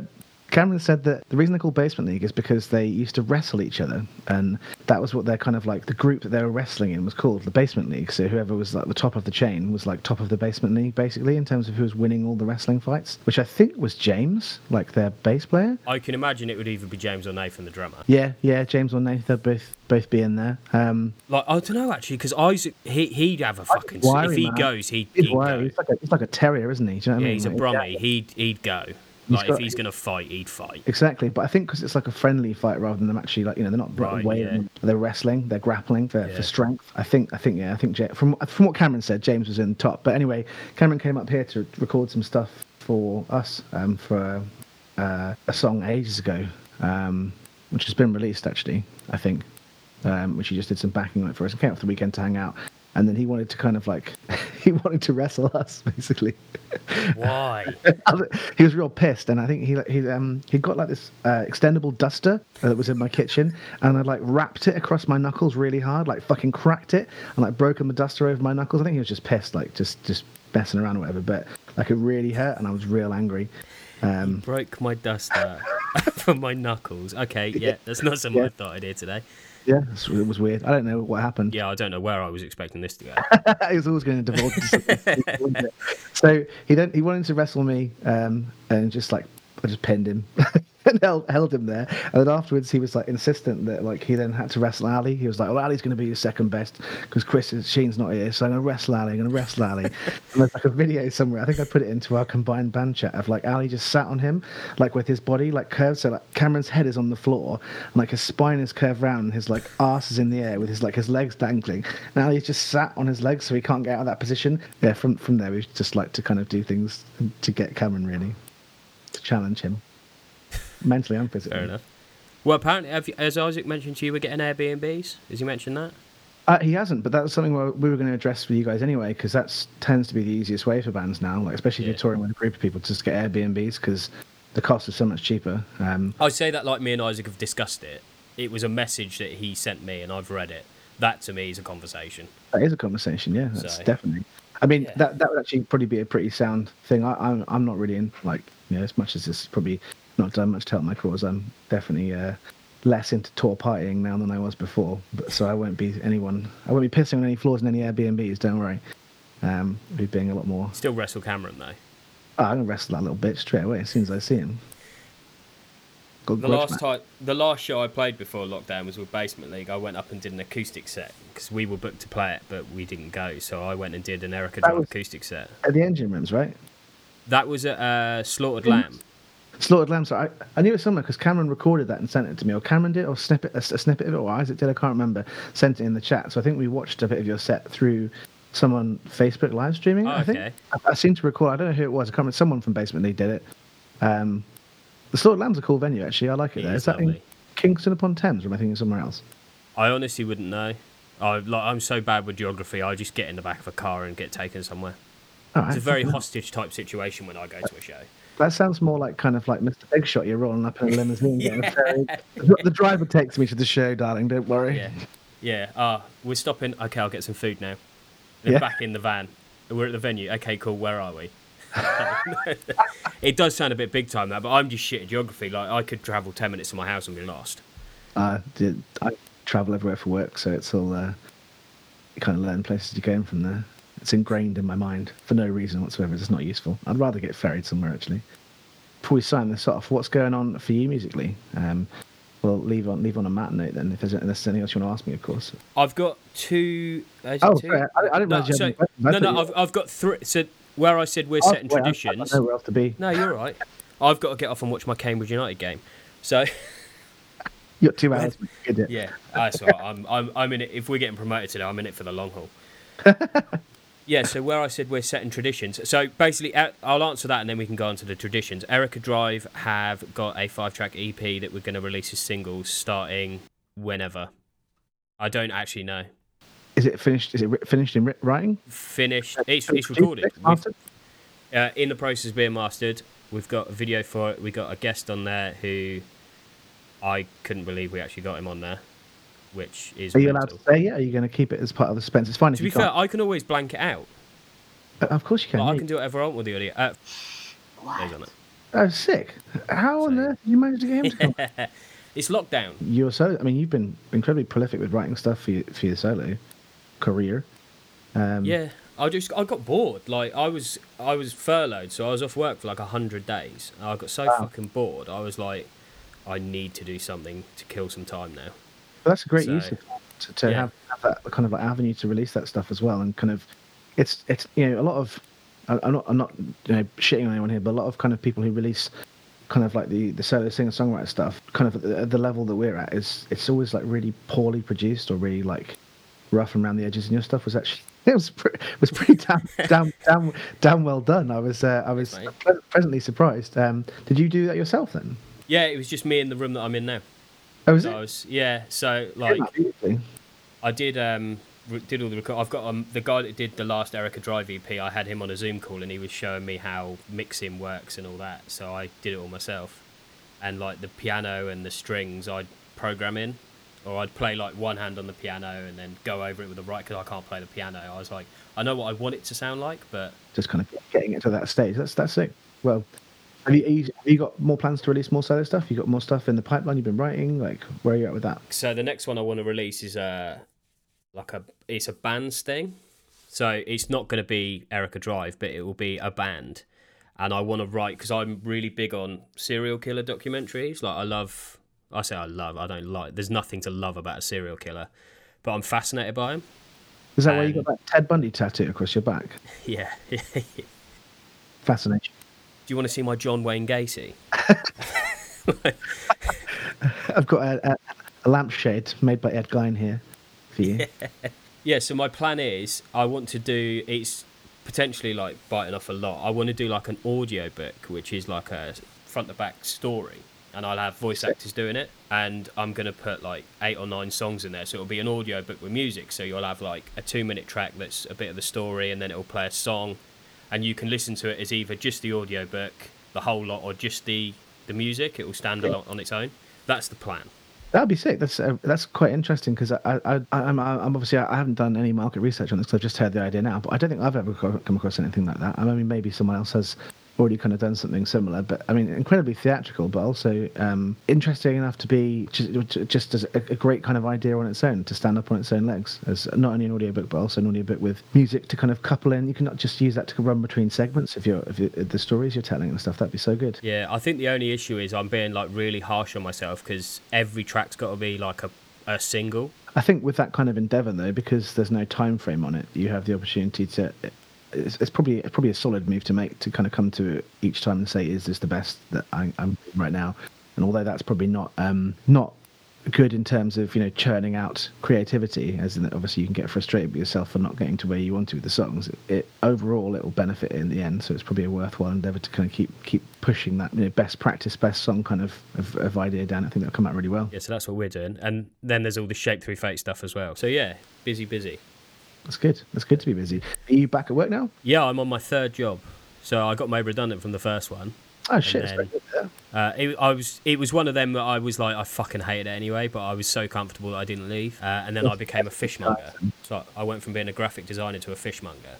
Cameron said that the reason they're called Basement League is because they used to wrestle each other, and that was what they're kind of like. The group that they were wrestling in was called the Basement League. So whoever was like the top of the chain was like top of the Basement League, basically, in terms of who was winning all the wrestling fights. Which I think was James, like their bass player. I can imagine it would either be James or Nathan, the drummer. Yeah, yeah, James or Nathan, they'll both both be in there. Um, Like I don't know actually, because Isaac he he'd have a fucking. wiry, if he man. goes, he, he's, he'd wiry. go. he's like a he's like a terrier, isn't he? Do you know what I mean? he's a Like, brummie. He'd he'd go. Like got- if he's gonna fight, he'd fight. Exactly, but I think because it's like a friendly fight rather than them actually like you know they're not Right, weighing, they're wrestling, they're grappling for, Yeah. for strength. I think I think yeah I think from from what Cameron said, James was in the top. But anyway, Cameron came up here to record some stuff for us um, for uh, a song ages ago, um, which has been released actually. I think, um, which he just did some backing on it for us and came up for the weekend to hang out. And then he wanted to kind of like he wanted to wrestle us basically. Why? he was real pissed, and I think he he um he got like this uh, extendable duster that was in my kitchen, and I like wrapped it across my knuckles really hard, like fucking cracked it, and like broken the duster over my knuckles. I think he was just pissed, like just just messing around or whatever. But like it really hurt, and I was real angry. Um, Broke my duster from my knuckles. Okay, yeah, that's not something Yeah. I thought I'd hear today. Yeah, it was weird. I don't know what happened. Yeah, I don't know where I was expecting this to go. he was always going to divulge. into something, wasn't so he then he wanted to wrestle me, um, and just like I just pinned him and held, held him there. And then afterwards, he was like insistent that like he then had to wrestle Ali. He was like, "Well, Ali's going to be your second best because Chris is, Sheen's not here, so I'm going to wrestle Ali. I'm going to wrestle Ali." and there's like a video somewhere. I think I put it into our combined band chat of like Ali just sat on him, like with his body like curved. So like Cameron's head is on the floor, and like his spine is curved round, and his like ass is in the air with his like his legs dangling. And Ali just sat on his legs, so he can't get out of that position. Yeah, from from there, we just like to kind of do things to get Cameron really challenge him mentally and physically. Fair enough. Well, apparently, have you, has Isaac mentioned to you we're getting Airbnbs? Has he mentioned that? Uh, he hasn't, but that's something we were going to address with you guys anyway, because that tends to be the easiest way for bands now, like especially if Yeah. you're touring with a group of people, to just get Airbnbs because the cost is so much cheaper. Um, I say that like me and Isaac have discussed it. It was a message that he sent me, and I've read it. That to me is a conversation. that is a conversation, yeah, that's So- definitely. I mean, Yeah. that that would actually probably be a pretty sound thing. I, I'm I'm not really in like you know as much as this is probably not done much to help my cause. I'm definitely uh, less into tour partying now than I was before. But so I won't be anyone. I won't be pissing on any floors in any Airbnbs. Don't worry. Um, be being a lot more Still wrestle Cameron though. Oh, I'm gonna wrestle that little bitch straight away as soon as I see him. Got The last time, the last show I played before lockdown was with Basement League. I went up and did an acoustic set because we were booked to play it, but we didn't go. So I went and did an Erica acoustic set. at the engine rooms, right? That was a uh, Slaughtered Lamb. Slaughtered Lamb. So I, I knew it was somewhere because Cameron recorded that and sent it to me, or Cameron did, or snippet a, a snippet of it, or Isaac did. I can't remember. Sent it in the chat. So I think we watched a bit of your set through someone Facebook live streaming. Oh, I think. okay. I, I seem to recall. I don't know who it was. I can't remember. Someone from Basement League did it. Um, the Slaughtered Lamb's a cool venue, actually. I like it It there. is Is that in. Kingston upon Thames, or am I thinking somewhere else? I honestly wouldn't know. I like I'm so bad with geography. I just get in the back of a car and get taken somewhere. All It's a very hostage type situation when I go to a show. That sounds more like kind of like Mr. Big Shot. You're rolling up in a limousine. ferried. The the driver takes me to the show, darling. Don't worry. Yeah, yeah. Ah, we're stopping. Okay, I'll get some food now. Then Yeah. back in the van. We're at the venue. Okay, cool. Where are we? it does sound a bit big time that, but I'm just shit at geography. Like I could travel ten minutes to my house and be lost. I. I travel everywhere for work, so it's all uh, you kind of learn places you're going from there. It's ingrained in my mind for no reason whatsoever. It's not useful. I'd rather get ferried somewhere actually. Before we sign this off, what's going on for you musically? Um, well, leave on leave on a Matt note then. If there's, anything else you want to ask me, of course. I've got two. Oh, two? sorry, I, I didn't No, realise you had so- no, no, I've, I've got three. So where I said we're Oh, setting wait, I- I traditions. don't know where else to be. No, you're right. I've got to get off and watch my Cambridge United game. So You got two hours. Yeah. yeah, that's right. I'm, I'm, I'm in it. If we're getting promoted today, I'm in it for the long haul. yeah. So where I said we're setting traditions. So basically, uh, I'll answer that and then we can go on to the traditions. Erica Drive have got a five-track EP that we're going to release as singles starting whenever. I don't actually know. Is it finished? Is it finished in writing? Finished. It's, it's recorded. mastered? uh, in the process of being mastered. We've got a video for it. We got a guest on there who I couldn't believe we actually got him on there, which is. Are you allowed to say it? Are you going to keep it as part of the suspense? It's fine To you be fair. I can always blank it out. Uh, Of course you can. But I can do whatever I want with the audio. Uh, there's on it. Oh, sick! How on earth did you manage to get him to come? It's lockdown. You're so. I mean, you've been incredibly prolific with writing stuff for your, for your solo career. Um, Yeah, I just I got bored. Like I was I was furloughed, so I was off work for like a hundred days. I got so fucking bored. I was like, I need to do something to kill some time now. That's a great So, use of to, to yeah. have, have that kind of like avenue to release that stuff as well, and kind of, it's it's you know a lot of. I'm not I'm not you know shitting on anyone here, but a lot of kind of people who release kind of like the the solo singer songwriter stuff, kind of at the, at the level that we're at, is it's always like really poorly produced or really like rough and around the edges. And your stuff was actually it was pre- was pretty damn damn damn damn well done. I was uh, I was Thanks, mate. ple- pleasantly surprised. Um, did you do that yourself then? Yeah, it was just me in the room that I'm in now. Oh, So it? I was, yeah, so like. I did um did all the record. I've got um, the guy that did the last Erica Drive EP. I had him on a Zoom call, and he was showing me how mixing works and all that. So I did it all myself, and like the piano and the strings, I'd program in, or I'd play like one hand on the piano and then go over it with the right because I can't play the piano. I was like, I know what I want it to sound like, but Just kind of getting it to that stage. That's that's it. Well, have you, have you- got more plans to release more solo stuff? You got more stuff in the pipeline you've been writing? Like, where are you at with that? So the next one I want to release is a like a it's a band's thing. So it's not going to be Erica Drive, but it will be a band. And I want to write because I'm really big on serial killer documentaries. Like I love, I say I love. I don't like. There's nothing to love about a serial killer, but I'm fascinated by him. Is that why you Um, got that Ted Bundy tattoo across your back? Yeah. Fascination. You want to see my John Wayne Gacy? I've got a, a, a lampshade made by Ed Gein here for you. Yeah, so my plan is I want to do it's potentially like biting off a lot. I want to do like an audio book, which is like a front to back story, and I'll have voice actors doing it. And I'm gonna put like eight or nine songs in there, so it'll be an audio book with music. So you'll have like a two minute track that's a bit of the story, and then it'll play a song, and you can listen to it as either just the audio book, the whole lot, or just the the music. It will stand alone on its own. That's the plan. That'd be sick. That's uh, that's quite interesting because I, I, I I'm, I'm obviously I haven't done any market research on this. 'cause I've just heard the idea now, but I don't think I've ever come across anything like that. I mean, maybe someone else has already kind of done something similar, but I mean, incredibly theatrical, but also um, interesting enough to be just, just as a, a great kind of idea on its own to stand up on its own legs as not only an audiobook but also an audiobook with music to kind of couple in. You can not just use that to run between segments if you're if you, the stories you're telling and stuff. That'd be so good. Yeah, I think the only issue is I'm being like really harsh on myself because every track's got to be like a, a single. I think with that kind of endeavour, though, because there's no time frame on it, you have the opportunity to. It's, it's probably it's probably a solid move to make to kind of come to each time and say, "Is this the best that I, I'm right now?" And although that's probably not um, not good in terms of you know churning out creativity, as in that obviously you can get frustrated with yourself for not getting to where you want to with the songs. It, it overall it will benefit in the end, so it's probably a worthwhile endeavour to kind of keep keep pushing that you know best practice, best song kind of of, of idea down. I think that'll come out really well. Yeah, so that's what we're doing. And then there's all the Shaped Through Fate stuff as well. So yeah, busy, busy. That's good. That's good to be busy. Are you back at work now? Yeah, I'm on my third job. So I got made redundant from the first one. Oh shit! then- good there. Uh, it, I was, it was one of them that I was like, I fucking hated it anyway, but I was so comfortable that I didn't leave. Uh, and then I became a fishmonger. So I went from being a graphic designer to a fishmonger.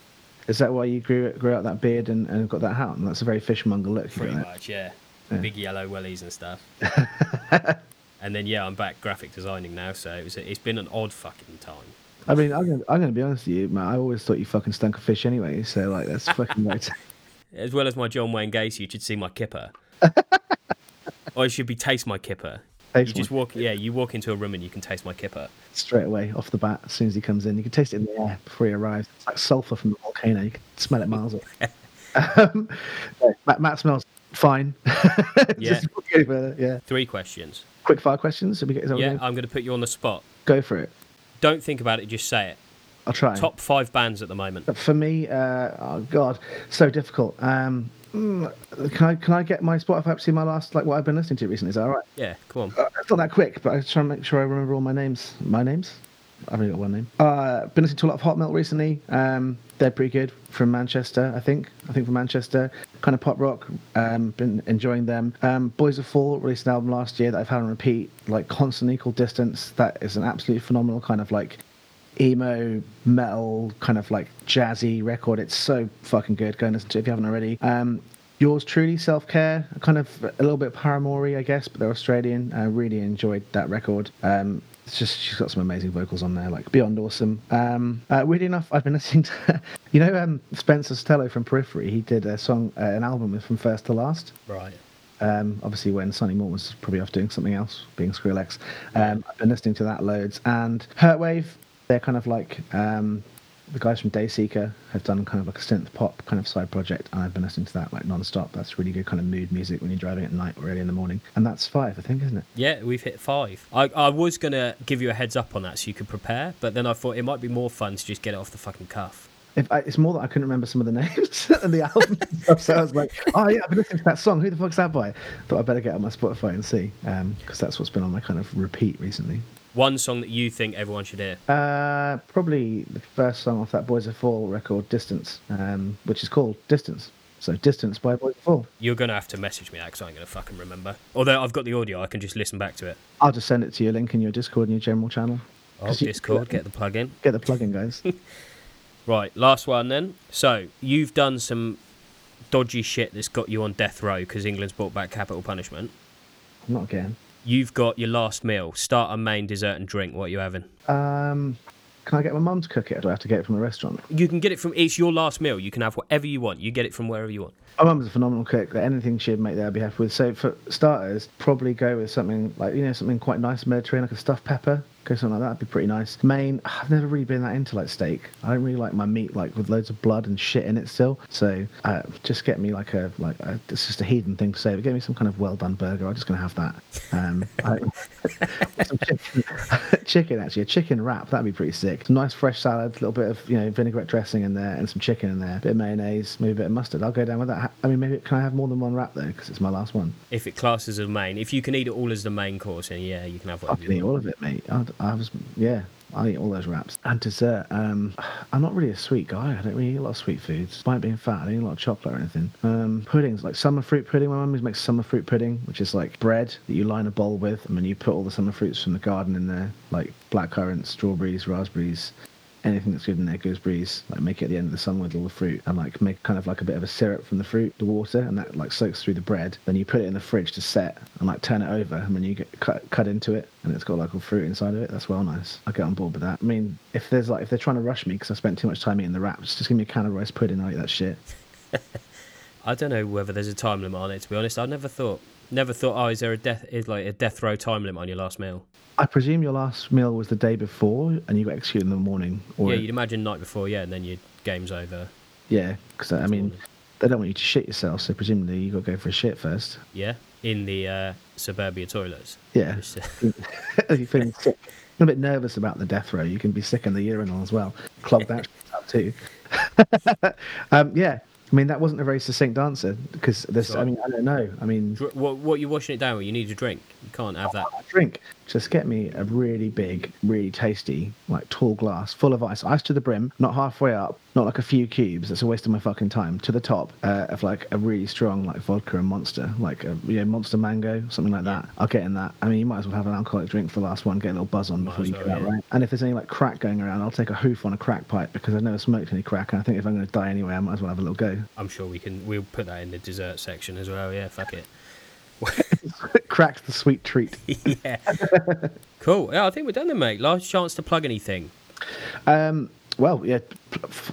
Is that why you grew grew out that beard and, and got that hat? And that's a very fishmonger look. Pretty much, yeah. Yeah. Big yellow wellies and stuff. and then yeah, I'm back graphic designing now. So it was, it's been an odd fucking time. I mean, I'm gonna, I'm gonna be honest with you, man. I always thought you fucking stunk of fish anyway. So like, that's fucking right. As well as my John Wayne Gacy, you should see my kipper. or you should be taste my kipper. Taste you just walk, yeah, you walk into a room and you can taste my kipper. Straight away off the bat, as soon as he comes in, you can taste it in the air before he arrives. It's like sulfur from the volcano. You can smell it miles away. um, no, Matt, Matt smells fine. Yeah. Just go further, yeah. Three questions. Quick fire questions. Should we get, is that what we're Yeah? I'm going to put you on the spot. Go for it. Don't think about it, just say it. I'll try. Top five bands at the moment. For me, uh, oh god, so difficult. Um, mm, can I can I get my Spotify to see my last like what I've been listening to recently? Is that all right? Yeah, come on. Uh, it's not that quick, but I try to make sure I remember all my names. My names? I've only got one name. Uh, been listening to a lot of Hot Milk recently. Um, they're pretty good from Manchester, I think. I think from Manchester, kind of pop rock. Um, been enjoying them. Um, Boys of Fall released an album last year that I've had on repeat, like Constant Equal Distance. That is an absolutely phenomenal kind of like emo metal kind of like jazzy record. It's so fucking good. Go and listen to it if you haven't already. Um, yours truly, self care, kind of a little bit Paramore, I guess, but they're Australian. I really enjoyed that record. Um, it's just she's got some amazing vocals on there, like beyond awesome. Um, uh, weirdly enough, I've been listening to, you know, um, Spencer Sotelo from Periphery. He did a song, uh, an album with From First to Last. Right. Um, obviously, when Sonny Moore was probably off doing something else, being Skrillex. Um, I've been listening to that loads. And Hurtwave, they're kind of like um, the guys from Dayseeker have done kind of like a synth pop kind of side project, and I've been listening to that like non-stop. That's really good kind of mood music when you're driving at night or early in the morning. And that's five, I think, isn't it? Yeah, we've hit five. I, I was going to give you a heads up on that so you could prepare, but then I thought it might be more fun to just get it off the fucking cuff. If I, it's more that I couldn't remember some of the names and the album and stuff. So I was like, oh yeah, I've been listening to that song. Who the fuck's that by? Thought I better get on my Spotify and see, um, because that's what's been on my kind of repeat recently. One song that you think everyone should hear. Uh, probably the first song off that Boys of Fall record, Distance, um, which is called Distance. So Distance by Boys of Fall. You're gonna have to message me that because I'm gonna fucking remember. Although I've got the audio, I can just listen back to it. I'll just send it to you, link in your Discord and your general channel. Oh, you- Discord, get the plug in. Get the plug-in, guys. Right, last one then. So you've done some dodgy shit that's got you on death row because England's brought back capital punishment. Not again. You've got your last meal, Start starter, main, dessert, and drink. What are you having? Um, can I get my mum to cook it, or do I have to get it from a restaurant? You can get it from. It's your last meal. You can have whatever you want. You get it from wherever you want. My mum's a phenomenal cook. Anything she'd make there, I'd be happy with. So for starters, probably go with something like you know something quite nice Mediterranean, like a stuffed pepper. Go something like that. That'd be pretty nice. Main, I've never really been that into like steak. I don't really like my meat like with loads of blood and shit in it still. So uh, just get me like a like a, it's just a heathen thing to say. But get me some kind of well done burger. I'm just gonna have that. Um, I, chicken, chicken actually a chicken wrap. That'd be pretty sick. Some nice fresh salad, a little bit of you know vinaigrette dressing in there, and some chicken in there. a bit of mayonnaise, maybe a bit of mustard. I'll go down with that. I mean, maybe can I have more than one wrap though? Because it's my last one. If it classes as main, if you can eat it all as the main course, then yeah, you can have I whatever can eat all of it, mate. I, was, yeah, I eat all those wraps. And dessert. Um, I'm not really a sweet guy. I don't really eat a lot of sweet foods. Despite being fat, I don't eat a lot of chocolate or anything. Um, puddings, like summer fruit pudding. My mum makes summer fruit pudding, which is like bread that you line a bowl with, and then you put all the summer fruits from the garden in there, like blackcurrants, strawberries, raspberries. Anything that's good in there, gooseberries, like make it at the end of the summer with all the fruit and like make kind of like a bit of a syrup from the fruit, the water, and that like soaks through the bread. Then you put it in the fridge to set and like turn it over, and then you get cut cut into it, and it's got like all fruit inside of it. That's well nice. I get on board with that. I mean, if there's like if they're trying to rush me because I spent too much time eating the wraps, just give me a can of rice pudding. I eat that shit. I don't know whether there's a time limit on it. To be honest, I never thought, never thought. Oh, is there a death? Is like a death row time limit on your last meal? I presume your last meal was the day before, and you got executed in the morning. Or yeah, you'd imagine night before, yeah, and then your game's over. yeah, because I mean, morning. they don't want you to shit yourself, so presumably you got to go for a shit first. Yeah, in the uh, suburbia toilets. Yeah. You're feeling sick, a bit nervous about the death row, you can be sick in the urinal as well. Clog that shit up too. um, yeah, I mean that wasn't a very succinct answer because there's. I mean, I don't know. I mean, what what you washing it down with? You need a drink. You can't have that. drink. Just get me a really big, really tasty, like tall glass full of ice, ice to the brim, not halfway up, not like a few cubes. That's a waste of my fucking time. To the top uh, of like a really strong like vodka and monster, like a you know, monster mango, something like that. I'll get in that. I mean, you might as well have an alcoholic drink for the last one, get a little buzz on before you get out, yeah. right? And if there's any like crack going around, I'll take a hoof on a crack pipe because I've never smoked any crack, and I think if I'm going to die anyway, I might as well have a little go. I'm sure we can. We'll put that in the dessert section as well. Yeah, fuck it. Crack's the sweet treat. yeah. cool. Yeah, I think we're done then, mate. Last chance to plug anything. Um, well, yeah,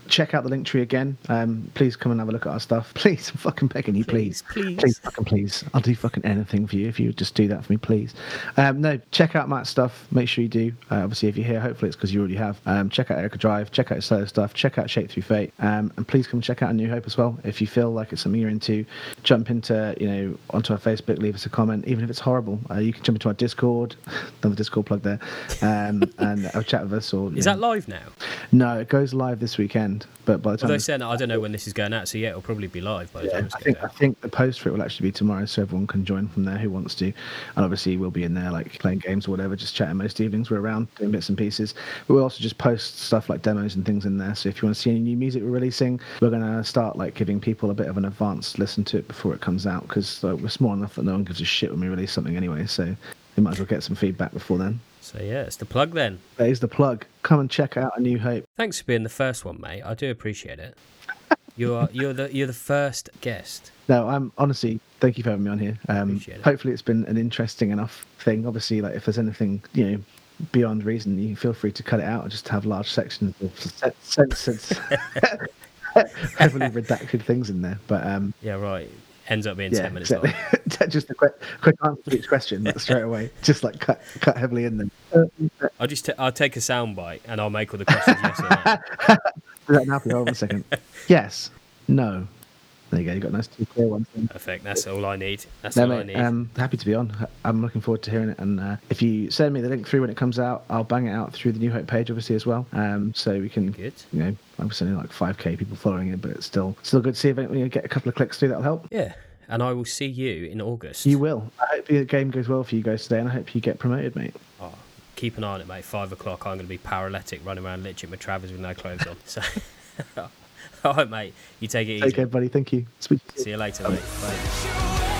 check out the link tree again. Um, please come and have a look at our stuff. Please, I'm fucking begging you, please. Please, please. Please, fucking please. I'll do fucking anything for you if you would just do that for me, please. Um, no, check out Matt's stuff. Make sure you do. Uh, obviously, if you're here, hopefully it's because you already have. Um, check out Erica Drive. Check out solo stuff. Check out Shaped Through Fate. Um, and please come check out A New Hope as well. If you feel like it's something you're into, jump into, you know, onto our Facebook, leave us a comment, even if it's horrible. Uh, you can jump into our Discord. Another Discord plug there. Um, and have a chat with us. Or Is that live now? No, it goes live this weekend, but by the time Although saying that, I don't know when this is going out, so yeah, it'll probably be live by the yeah, time I think I think the post for it will actually be tomorrow, so everyone can join from there who wants to. And obviously, we'll be in there like playing games or whatever, just chatting most evenings. We're around doing bits and pieces. But we'll also just post stuff like demos and things in there. So if you want to see any new music we're releasing, we're going to start like giving people a bit of an advance listen to it before it comes out because uh, we're small enough that no one gives a shit when we release something anyway. So we might as well get some feedback before then. So yeah, it's the plug then. There's the plug. Come and check out A New Hope. Thanks for being the first one, mate. I do appreciate it. You are you're the you're the first guest. No, I'm honestly thank you for having me on here. Um, it. hopefully, it's been an interesting enough thing. Obviously, like if there's anything you know beyond reason, you feel free to cut it out or just have large sections of sen- censored, heavily redacted things in there. But um, Yeah, right. Ends up being yeah, ten minutes exactly. long. just a quick, quick answer to each question like, straight away. Just like cut, cut heavily in them. I'll just t- I'll take a soundbite and I'll make all the questions yes or no. Do that now. Hold on a second. Yes. No. There you go. You got a nice two clear ones. Then. Perfect. That's all I need. That's No, all I mate, need. um, happy to be on. I'm looking forward to hearing it. And uh, if you send me the link through when it comes out, I'll bang it out through the New Hope page, obviously as well. Um, so we can, Good. you know, I'm only like 5k people following it, but it's still still good to see if we get a couple of clicks through. That'll help. yeah, and I will see you in August. You will. I hope the game goes well for you guys today, and I hope you get promoted, mate. Oh, keep an eye on it, mate. Five o'clock, I'm going to be paralytic, running around Lichfield with Travers with no clothes on. So, all right, mate. You take it easy. Take care, buddy. Thank you. Speak. See you later, mate. Bye.